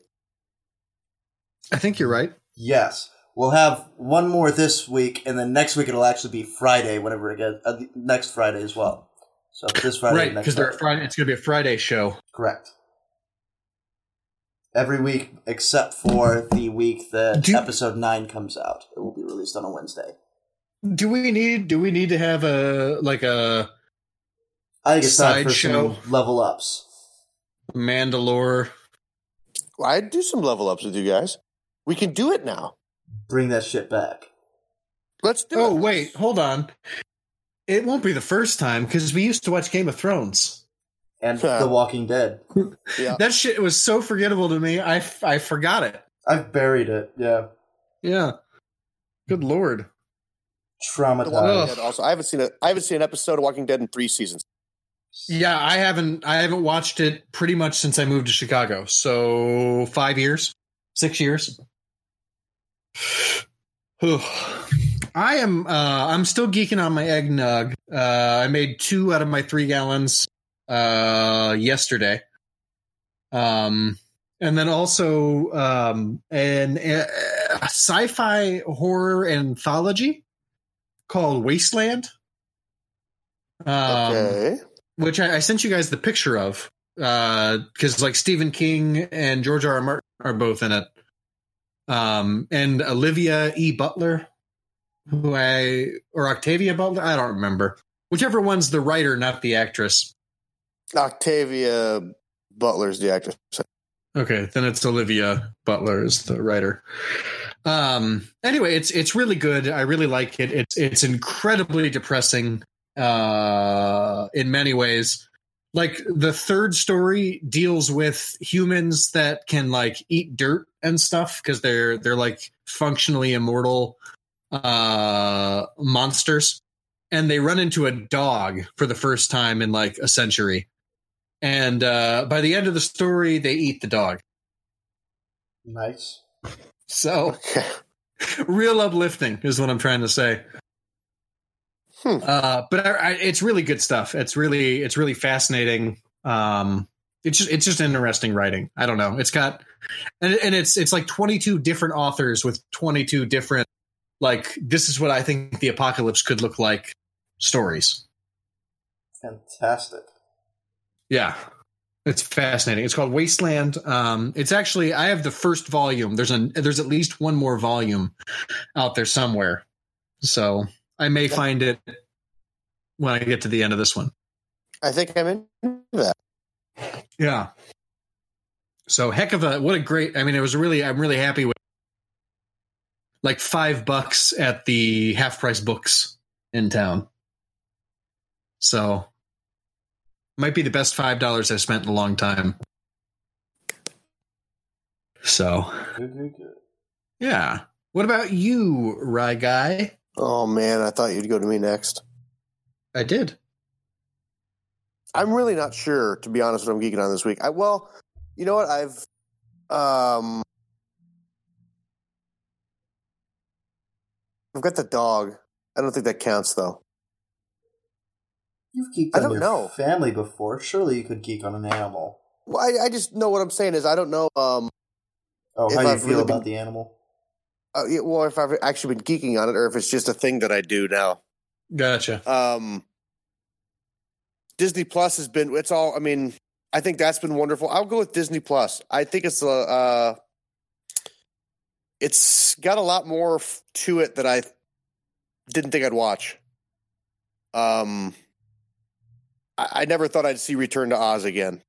I think you're right. Yes. We'll have one more this week, and then next week it'll actually be Friday, whenever it gets uh, next Friday as well. So this Friday, right, because they're Friday. Friday. It's gonna be a Friday show. Correct. Every week except for the week that Do- episode nine comes out. It will be released on a Wednesday. Do we need? Do we need to have a like a I think it's time for Sideshow. some level ups. Mandalore? Well, I'd do some level ups with you guys. We can do it now. Bring that shit back. Let's do Oh it. Oh, wait, hold on. It won't be the first time because we used to watch Game of Thrones. And Huh. The Walking Dead. [LAUGHS] Yeah. That shit was so forgettable to me. I, I forgot it. I've buried it. Yeah. Yeah. Good lord. The Walking Traumatized. Also. I haven't seen a I haven't seen an episode of Walking Dead in three seasons. Yeah, I haven't I haven't watched it pretty much since I moved to Chicago. So five years, six years. [SIGHS] I am uh I'm still geeking on my eggnog. Uh I made two out of my three gallons uh yesterday. Um and then also um an a sci-fi horror anthology called Wasteland. Um, okay. Which I, I sent you guys the picture of because like Stephen King and George R. R. Martin are both in it, um, and Olivia E. Butler, who I or Octavia Butler, I don't remember. Whichever one's the writer, not the actress. Octavia Butler's the actress. Okay, then it's Olivia Butler is the writer. Um anyway, it's it's really good. I really like it. It's it's incredibly depressing uh in many ways. Like the third story deals with humans that can like eat dirt and stuff because they're they're like functionally immortal uh monsters and they run into a dog for the first time in like a century. And uh by the end of the story they eat the dog. Nice. So Okay. real uplifting is what I'm trying to say. Hmm. Uh, but I, I, it's really good stuff. It's really it's really fascinating. Um, it's just it's just interesting writing. I don't know. It's got and and it's it's like 22 different authors with 22 different like this is what I think the apocalypse could look like stories. Fantastic. Yeah. It's fascinating. It's called Wasteland. Um, it's actually I have the first volume. There's a there's at least one more volume out there somewhere. So I may find it when I get to the end of this one. I think I'm into that. Yeah. So heck of a what a great I mean it was really I'm really happy with like five bucks at the half price books in town. So might be the best five dollars I've spent in a long time. So yeah. What about you, Rye Guy? Oh man, I thought you'd go to me next. I did. I'm really not sure, to be honest, what I'm geeking on this week. I well, you know what? I've um I've got the dog. I don't think that counts though. You've geeked I on don't your know. family before. Surely you could geek on an animal. Well, I, I just know what I'm saying is I don't know um Oh, how do you I've feel really about been- the animal? Uh, well if I've actually been geeking on it or if it's just a thing that I do now. Gotcha. Um Disney Plus has been it's all I mean, I think that's been wonderful. I'll go with Disney Plus. I think it's a uh it's got a lot more f- to it that I didn't think I'd watch. Um I, I never thought I'd see Return to Oz again.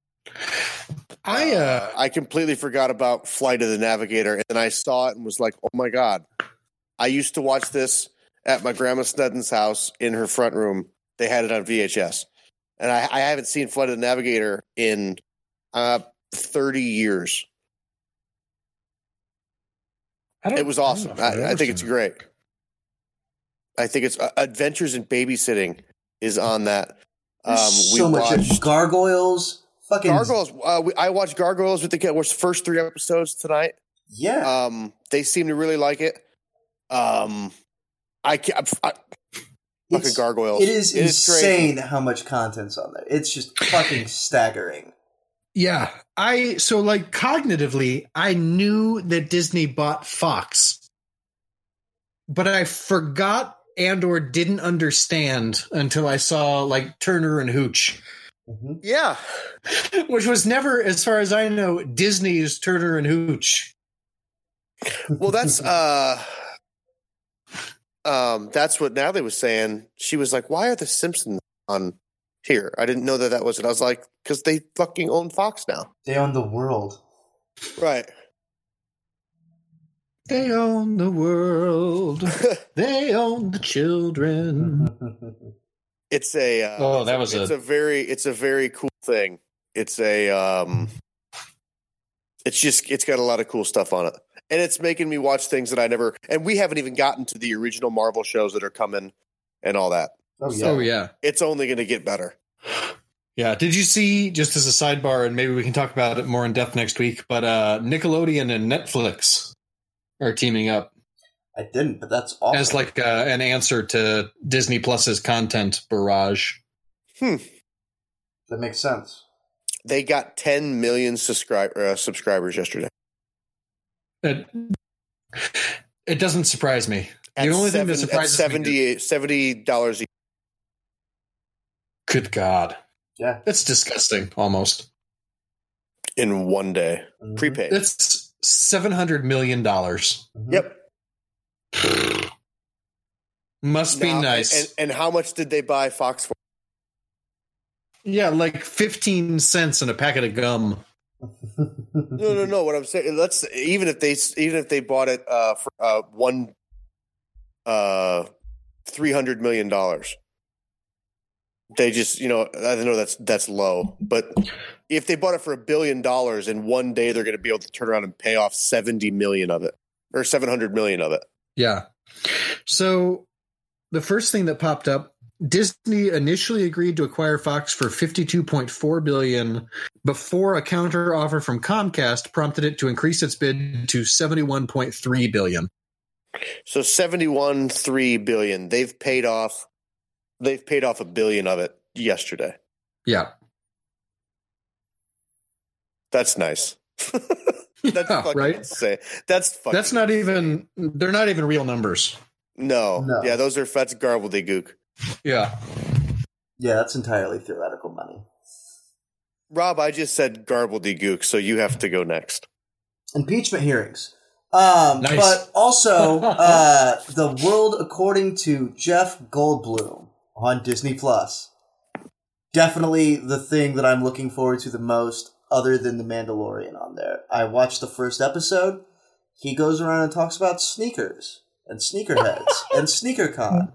I uh I completely forgot about Flight of the Navigator, and then I saw it and was like, "Oh my god!" I used to watch this at my grandma Snedden's house in her front room. They had it on VHS, and I, I haven't seen Flight of the Navigator in uh, thirty years. I It was awesome. I've I, I think it's it. great. I think it's uh, Adventures in Babysitting is on that. Um, so much watched gargoyles. Fucking Gargoyles. Uh, we, I watched Gargoyles with the kid. Was first three episodes tonight. Yeah. Um, they seem to really like it. Um, I can't. I, fucking It's- gargoyles. It is It is insane how much content's on there. It's just fucking [LAUGHS] staggering. Yeah. I so like cognitively, I knew that Disney bought Fox. But I forgot and or didn't understand until I saw like Turner and Hooch, Mhm. Yeah, [SIGHS] which was never, as far as I know, Disney's Turner and Hooch. well, that's uh, um, that's what Natalie was saying. She was like, "Why are the Simpsons on here?" I didn't know that that was it. I was like, "Because they fucking own Fox now." They own the world. Right. They own the world. [LAUGHS] They own the children. [LAUGHS] it's a. Uh, Oh, that was It's a- a very. It's a very cool thing. It's a. um It's just. It's got a lot of cool stuff on it, and it's making me watch things that I never. And we haven't even gotten to the original Marvel shows that are coming, and all that. oh yeah. Oh yeah. It's only going to get better. Yeah. Did you see, just as a sidebar, and maybe we can talk about it more in depth next week, but uh, Nickelodeon and Netflix are teaming up I didn't, but that's awesome. as like uh, an answer to Disney Plus's content barrage. Hmm. That makes sense. They got 10 million subscribe, uh, subscribers yesterday. It, it doesn't surprise me. At the only thing that surprises at me. 70 $70 a year. Good God. Yeah. That's disgusting almost. in one day. Mhm. Prepaid. That's $700 million. Mhm. Yep. Must be Now, nice. And, and how much did they buy Fox for? yeah, like 15 cents in a packet of gum. [LAUGHS] No, no, no. What I'm saying, let's even if they even if they bought it uh, for uh, one uh, three hundred million dollars, they just you know I know that's that's low, but if they bought it for a billion dollars in one day, they're going to be able to turn around and pay off seventy million of it or seven hundred million of it. Yeah. So the first thing that popped up, Disney initially agreed to acquire Fox for 52.4 billion before a counter offer from Comcast prompted it to increase its bid to 71.3 billion. So seventy one three billion. They've paid off. They've paid off a billion of it yesterday. Yeah. That's nice. [LAUGHS] That's Yeah, fucking right? insane. That's fucking That's not even they're not even real numbers. No. No. Yeah, those are that's gobbledygook. Yeah. yeah, that's entirely theoretical money. Rob, I just said gobbledygook, so you have to go next. Impeachment hearings. Um, Nice. But also, [LAUGHS] uh, the world according to Jeff Goldblum on Disney Plus. Definitely the thing that I'm looking forward to the most, other than The Mandalorian on there. I watched the first episode. He goes around and talks about sneakers and sneakerheads [LAUGHS] and SneakerCon.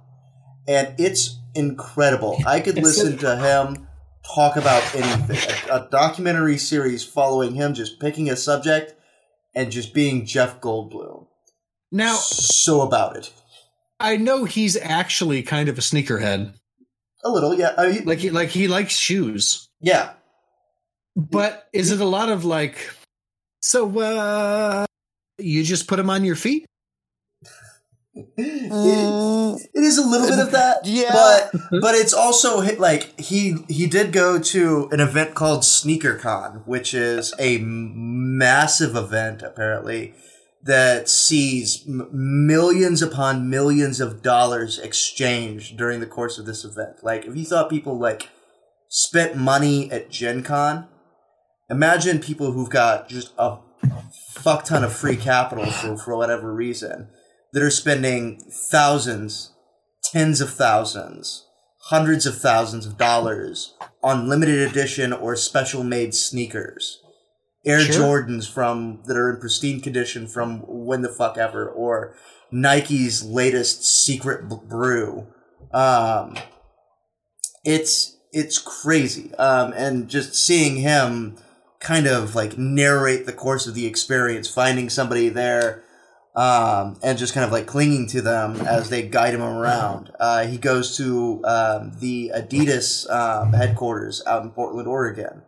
And it's incredible. I could listen to [LAUGHS] him talk about anything. A, a documentary series following him just picking a subject and just being Jeff Goldblum. Now so about it. I know he's actually kind of a sneakerhead. A little, yeah. I mean, Like he like he likes shoes. yeah. But is it a lot of like so uh you just put them on your feet? It, it is a little bit of that, [LAUGHS] Yeah. but but it's also like he he did go to an event called SneakerCon, which is a massive event apparently that sees m- millions upon millions of dollars exchanged during the course of this event. Like if you thought people like spent money at Gen Con, imagine people who've got just a fuck ton of free capital for, for whatever reason that are spending thousands, tens of thousands, hundreds of thousands of dollars on limited edition or special made sneakers. Air Sure. Jordans from that are in pristine condition from when the fuck ever, or Nike's latest secret brew. Um, it's it's crazy, um, and just seeing him kind of like narrate the course of the experience, finding somebody there um, and just kind of like clinging to them as they guide him around. Uh, he goes to um, the Adidas um, headquarters out in Portland, Oregon,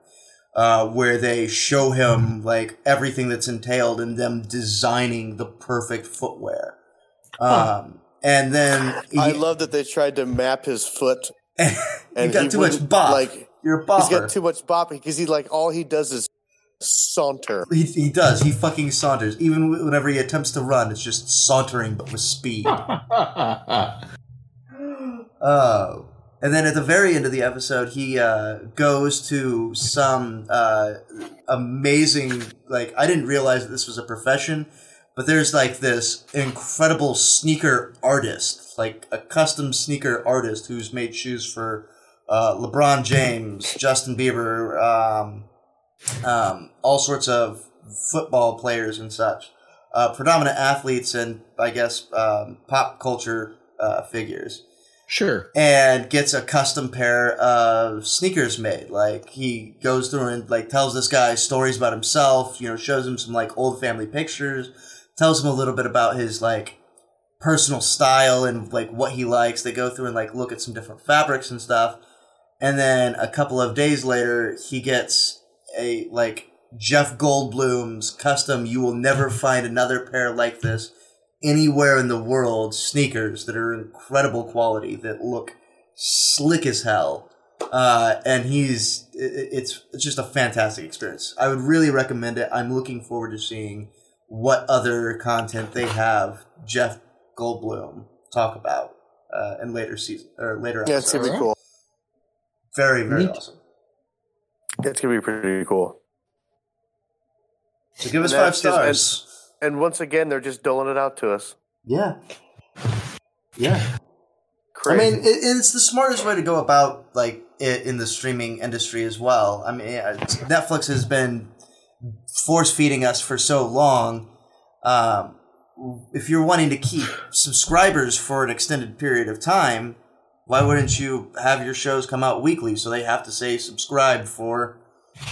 uh, where they show him like everything that's entailed in them designing the perfect footwear. Um, and then he, I love that they tried to map his foot [LAUGHS] you and got he too much wouldn't, bop. Like You're a he's bopper. got too much bop because he like all he does is saunter. He, he does. He fucking saunters. Even whenever he attempts to run, it's just sauntering but with speed. [LAUGHS] Oh. And then at the very end of the episode, he uh, goes to some uh, amazing, like, I didn't realize that this was a profession, but there's like this incredible sneaker artist, like a custom sneaker artist who's made shoes for uh, LeBron James, Justin Bieber, um, um, all sorts of football players and such, uh, predominant athletes and I guess um, pop culture uh, figures, sure. and gets a custom pair of sneakers made. Like he goes through and like tells this guy stories about himself. You know, shows him some like old family pictures, tells him a little bit about his like personal style and like what he likes. They go through and like look at some different fabrics and stuff. and then a couple of days later he gets a like Jeff Goldblum's custom. You will never [LAUGHS] find another pair like this anywhere in the world. Sneakers that are incredible quality that look slick as hell. Uh, and he's it, it's it's just a fantastic experience. I would really recommend it. I'm looking forward to seeing what other content they have Jeff Goldblum talk about uh, in later season or later Yeah, it's episodes. gonna be cool. Very very Neat. awesome. It's gonna be pretty cool. So give us And five that's just- and- stars. And once again, they're just doling it out to us. Yeah. Yeah. Crazy. I mean, it, it's the smartest way to go about like it in the streaming industry as well. I mean, Netflix has been force feeding us for so long. Um, if you're wanting to keep subscribers for an extended period of time, why wouldn't you have your shows come out weekly so they have to say subscribe for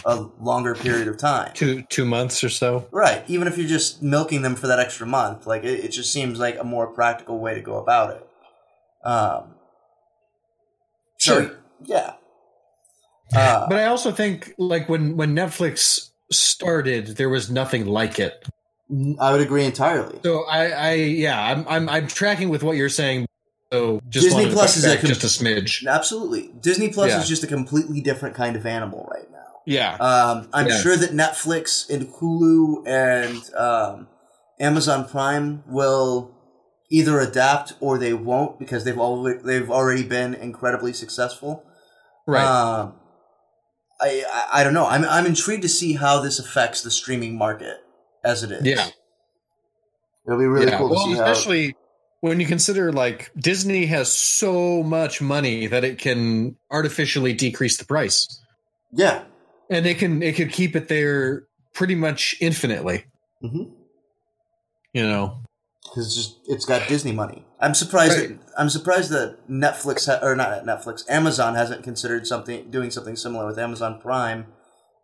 a longer period of time? Two two months or so. Right. Even if you're just milking them for that extra month, like it, it just seems like a more practical way to go about it. Um, so, Sure. yeah. Uh, But I also think like when when Netflix started, there was nothing like it. I would agree entirely. So I, I yeah, I'm I'm I'm tracking with what you're saying. So just Disney Plus is a com- just a smidge. Absolutely. Disney Plus Yeah. is just a completely different kind of animal right now. Yeah. Um, I'm Yeah. sure that Netflix and Hulu and um, Amazon Prime will either adapt or they won't because they've already they've already been incredibly successful. Right. Um, I, I I don't know. I'm I'm intrigued to see how this affects the streaming market as it is. Yeah. it'll be really yeah. cool to well, see how. When you consider like Disney has so much money that it can artificially decrease the price, Yeah. and it can it could keep it there pretty much infinitely. Mm-hmm. You know. because it's just it's got Disney money. I'm surprised. Right. That, I'm surprised that Netflix ha- or not Netflix, Amazon hasn't considered something doing something similar with Amazon Prime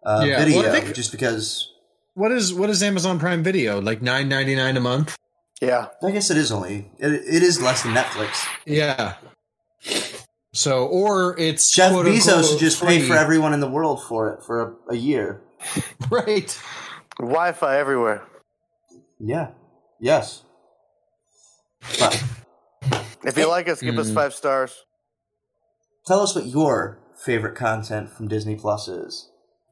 uh, Yeah, well, Video, think- just because What is what is Amazon Prime Video like nine ninety nine a month? Yeah. I guess it is only it, it is less than Netflix. Yeah. So or it's Jeff quote, Bezos unquote, should just pay for everyone in the world for it for a, a year. [LAUGHS] right. Wi-Fi everywhere. Yeah. Yes. But If you like us, give us Mm. five stars. tell us what your favorite content from Disney Plus is.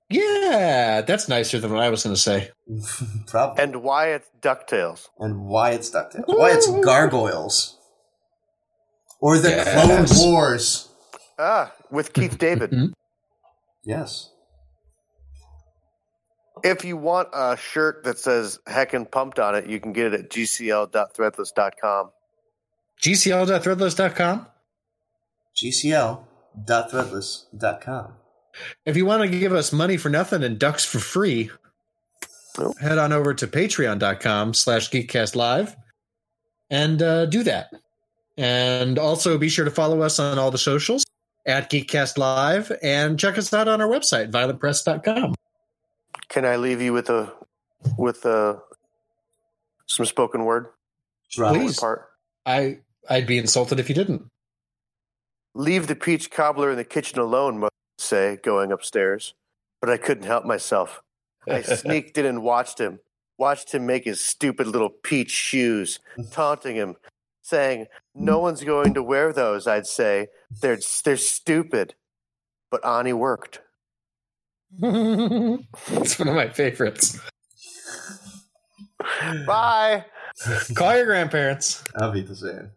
Yeah, that's nicer than what I was going to say. [LAUGHS] Probably. And why it's DuckTales. and why it's DuckTales. Why it's Gargoyles. Or the Yes. Clone Wars. Ah, with Keith David. Yes. if you want a shirt that says heckin' pumped on it, you can get it at gcl.threadless.com. GCL.threadless.com. GCL.threadless.com. If you want to give us money for nothing and ducks for free, Nope. head on over to patreon.com slash geekcastlive and uh, do that. And also be sure to follow us on all the socials at Geekcast Live and check us out on our website, violentpress.com. Can I leave you with a with a some spoken word Please. part? I I'd be insulted if you didn't. Leave the peach cobbler in the kitchen alone, mother would say, going upstairs. But I couldn't help myself. I [LAUGHS] sneaked in and watched him. Watched him make his stupid little peach shoes, taunting him, saying, No mm. one's going to wear those, I'd say. They're, they're stupid. But Ani worked. [LAUGHS] it's one of my favorites. Bye. [LAUGHS] Call your grandparents. I'll be the same.